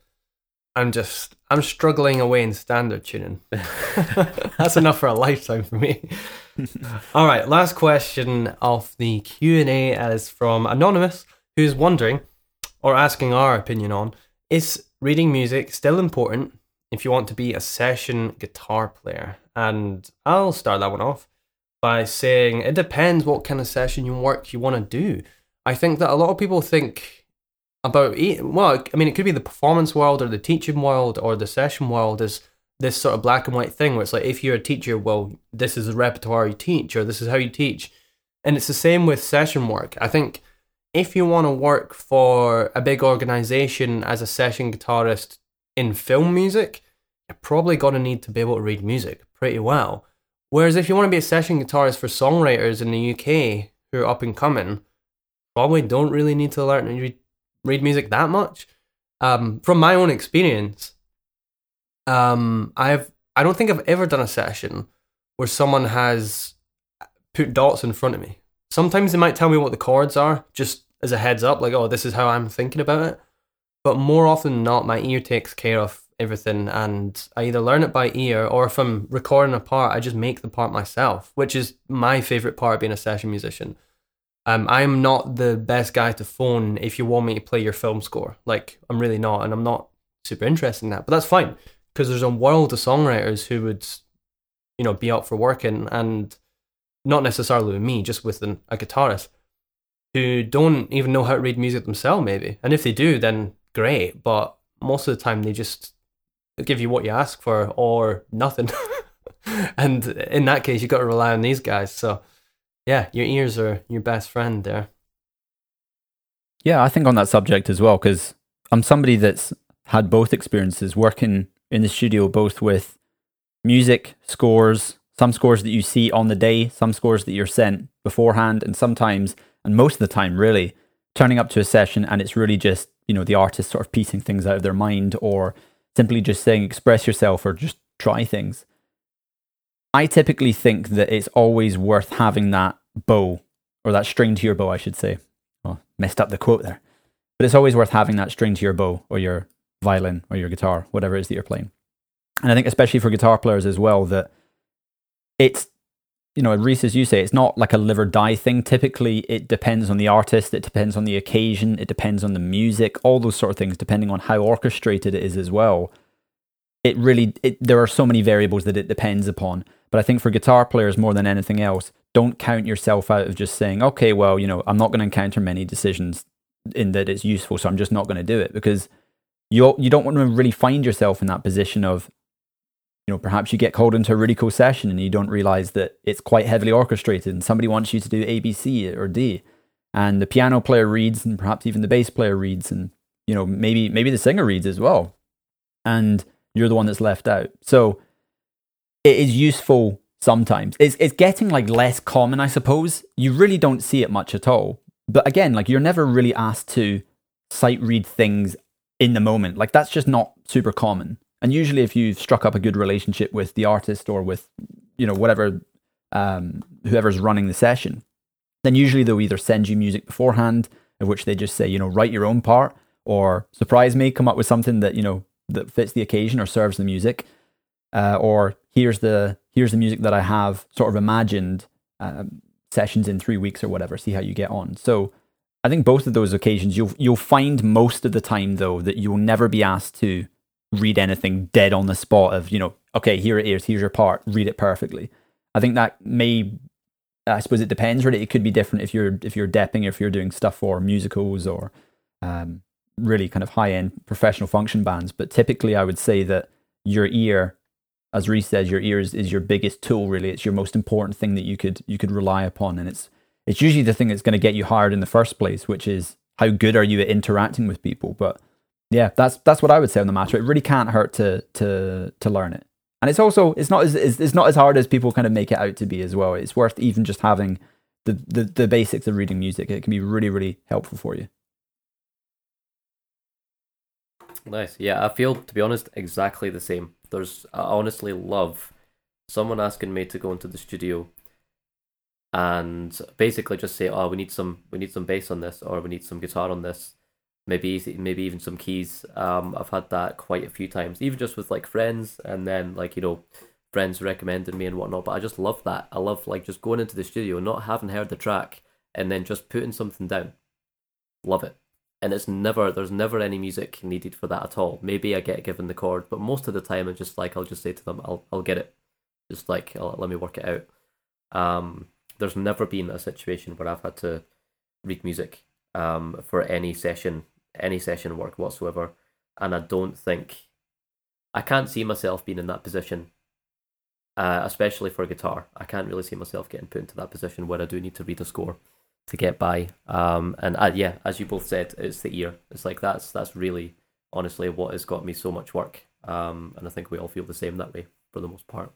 I'm just I'm struggling away in standard tuning. that's enough for a lifetime for me. All right, last question of the Q and A is from anonymous, who's wondering or asking our opinion on is reading music still important if you want to be a session guitar player? And I'll start that one off by saying it depends what kind of session you work you want to do. I think that a lot of people think about well, I mean, it could be the performance world or the teaching world or the session world is this sort of black and white thing where it's like if you're a teacher, well, this is the repertoire you teach or this is how you teach. And it's the same with session work. I think if you want to work for a big organization as a session guitarist in film music, you're probably going to need to be able to read music pretty well. Whereas if you want to be a session guitarist for songwriters in the UK who are up and coming, probably don't really need to learn read, read music that much. Um, from my own experience, um, I've I don't think I've ever done a session where someone has put dots in front of me Sometimes they might tell me what the chords are, just as a heads up, like, oh, this is how I'm thinking about it. But more often than not, my ear takes care of everything, and I either learn it by ear, or if I'm recording a part, I just make the part myself, which is my favorite part of being a session musician. Um, I'm not the best guy to phone if you want me to play your film score. Like, I'm really not, and I'm not super interested in that. But that's fine because there's a world of songwriters who would, you know, be up for working and not necessarily with me, just with an, a guitarist who don't even know how to read music themselves, maybe. And if they do, then great. But most of the time, they just give you what you ask for or nothing. and in that case, you've got to rely on these guys. So, yeah, your ears are your best friend there. Yeah, I think on that subject as well, because I'm somebody that's had both experiences working in the studio, both with music, scores, some scores that you see on the day, some scores that you're sent beforehand, and sometimes, and most of the time, really, turning up to a session and it's really just, you know, the artist sort of piecing things out of their mind or simply just saying express yourself or just try things. I typically think that it's always worth having that bow or that string to your bow, I should say. Well, messed up the quote there. But it's always worth having that string to your bow or your violin or your guitar, whatever it is that you're playing. And I think, especially for guitar players as well, that it's you know, Reese, as you say, it's not like a live or die thing. Typically, it depends on the artist, it depends on the occasion, it depends on the music, all those sort of things, depending on how orchestrated it is as well. It really, it, there are so many variables that it depends upon. But I think for guitar players more than anything else, don't count yourself out of just saying, okay, well, you know, I'm not going to encounter many decisions in that it's useful, so I'm just not going to do it because you you don't want to really find yourself in that position of you know, perhaps you get called into a really cool session and you don't realize that it's quite heavily orchestrated and somebody wants you to do A, B, C or D. And the piano player reads and perhaps even the bass player reads and, you know, maybe maybe the singer reads as well. And you're the one that's left out. So it is useful sometimes. It's it's getting like less common, I suppose. You really don't see it much at all. But again, like you're never really asked to sight read things in the moment. Like that's just not super common. And usually, if you've struck up a good relationship with the artist or with, you know, whatever, um, whoever's running the session, then usually they'll either send you music beforehand, of which they just say, you know, write your own part, or surprise me, come up with something that you know that fits the occasion or serves the music, uh, or here's the here's the music that I have sort of imagined um, sessions in three weeks or whatever. See how you get on. So I think both of those occasions you'll you'll find most of the time though that you'll never be asked to read anything dead on the spot of, you know, okay, here it is, here's your part, read it perfectly. I think that may I suppose it depends really. It could be different if you're if you're depping, if you're doing stuff for musicals or um, really kind of high end professional function bands. But typically I would say that your ear, as Reese says, your ear is, is your biggest tool really. It's your most important thing that you could you could rely upon. And it's it's usually the thing that's going to get you hired in the first place, which is how good are you at interacting with people. But yeah, that's that's what I would say on the matter. It really can't hurt to to to learn it, and it's also it's not as it's not as hard as people kind of make it out to be as well. It's worth even just having the the, the basics of reading music. It can be really really helpful for you. Nice. Yeah, I feel to be honest exactly the same. There's I honestly love someone asking me to go into the studio and basically just say, "Oh, we need some we need some bass on this or we need some guitar on this." Maybe maybe even some keys. Um, I've had that quite a few times, even just with like friends, and then like you know, friends recommended me and whatnot. But I just love that. I love like just going into the studio, not having heard the track, and then just putting something down. Love it. And it's never there's never any music needed for that at all. Maybe I get given the chord, but most of the time I'm just like I'll just say to them, I'll I'll get it. Just like I'll, let me work it out. Um, there's never been a situation where I've had to read music um, for any session any session work whatsoever. And I don't think I can't see myself being in that position, uh, especially for guitar. I can't really see myself getting put into that position where I do need to read a score to get by. Um, and uh, yeah, as you both said, it's the ear. It's like that's that's really honestly what has got me so much work. Um, and I think we all feel the same that way for the most part.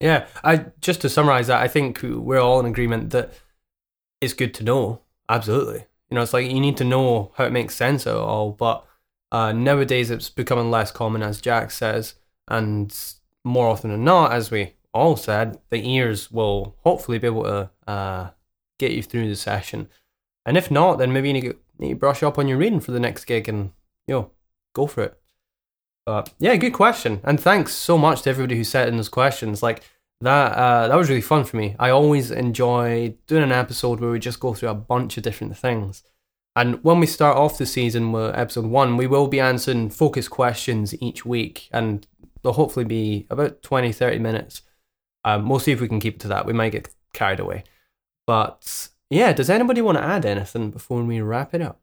Yeah, I just to summarize that, I think we're all in agreement that it's good to know. Absolutely, you know, it's like you need to know how it makes sense at all. But uh, nowadays, it's becoming less common, as Jack says, and more often than not, as we all said, the ears will hopefully be able to uh, get you through the session. And if not, then maybe you need to, need to brush up on your reading for the next gig and you know go for it. But yeah, good question, and thanks so much to everybody who sent in those questions. Like that uh, that was really fun for me. I always enjoy doing an episode where we just go through a bunch of different things. And when we start off the season with episode one, we will be answering focus questions each week, and they'll hopefully be about 20, 30 minutes. Um, we'll see if we can keep it to that. We might get carried away. But yeah, does anybody want to add anything before we wrap it up?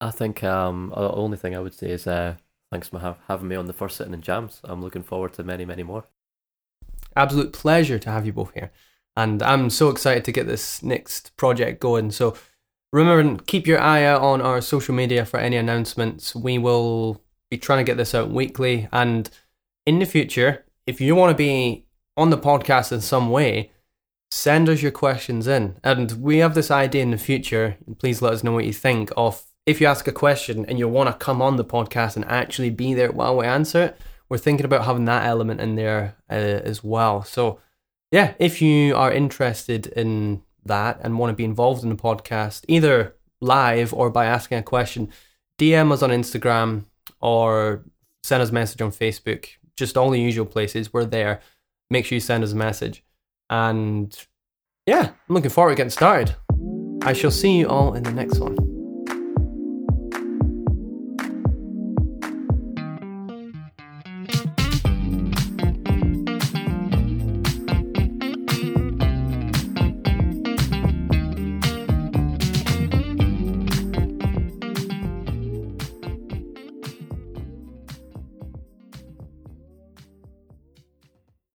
I think um, the only thing I would say is uh, thanks for having me on the first sitting in jams. I'm looking forward to many, many more. Absolute pleasure to have you both here. And I'm so excited to get this next project going. So remember, and keep your eye out on our social media for any announcements. We will be trying to get this out weekly. And in the future, if you want to be on the podcast in some way, send us your questions in. And we have this idea in the future. Please let us know what you think of if you ask a question and you want to come on the podcast and actually be there while we answer it we're thinking about having that element in there uh, as well. So, yeah, if you are interested in that and want to be involved in the podcast, either live or by asking a question, DM us on Instagram or send us a message on Facebook. Just all the usual places. We're there. Make sure you send us a message. And yeah, I'm looking forward to getting started. I shall see you all in the next one.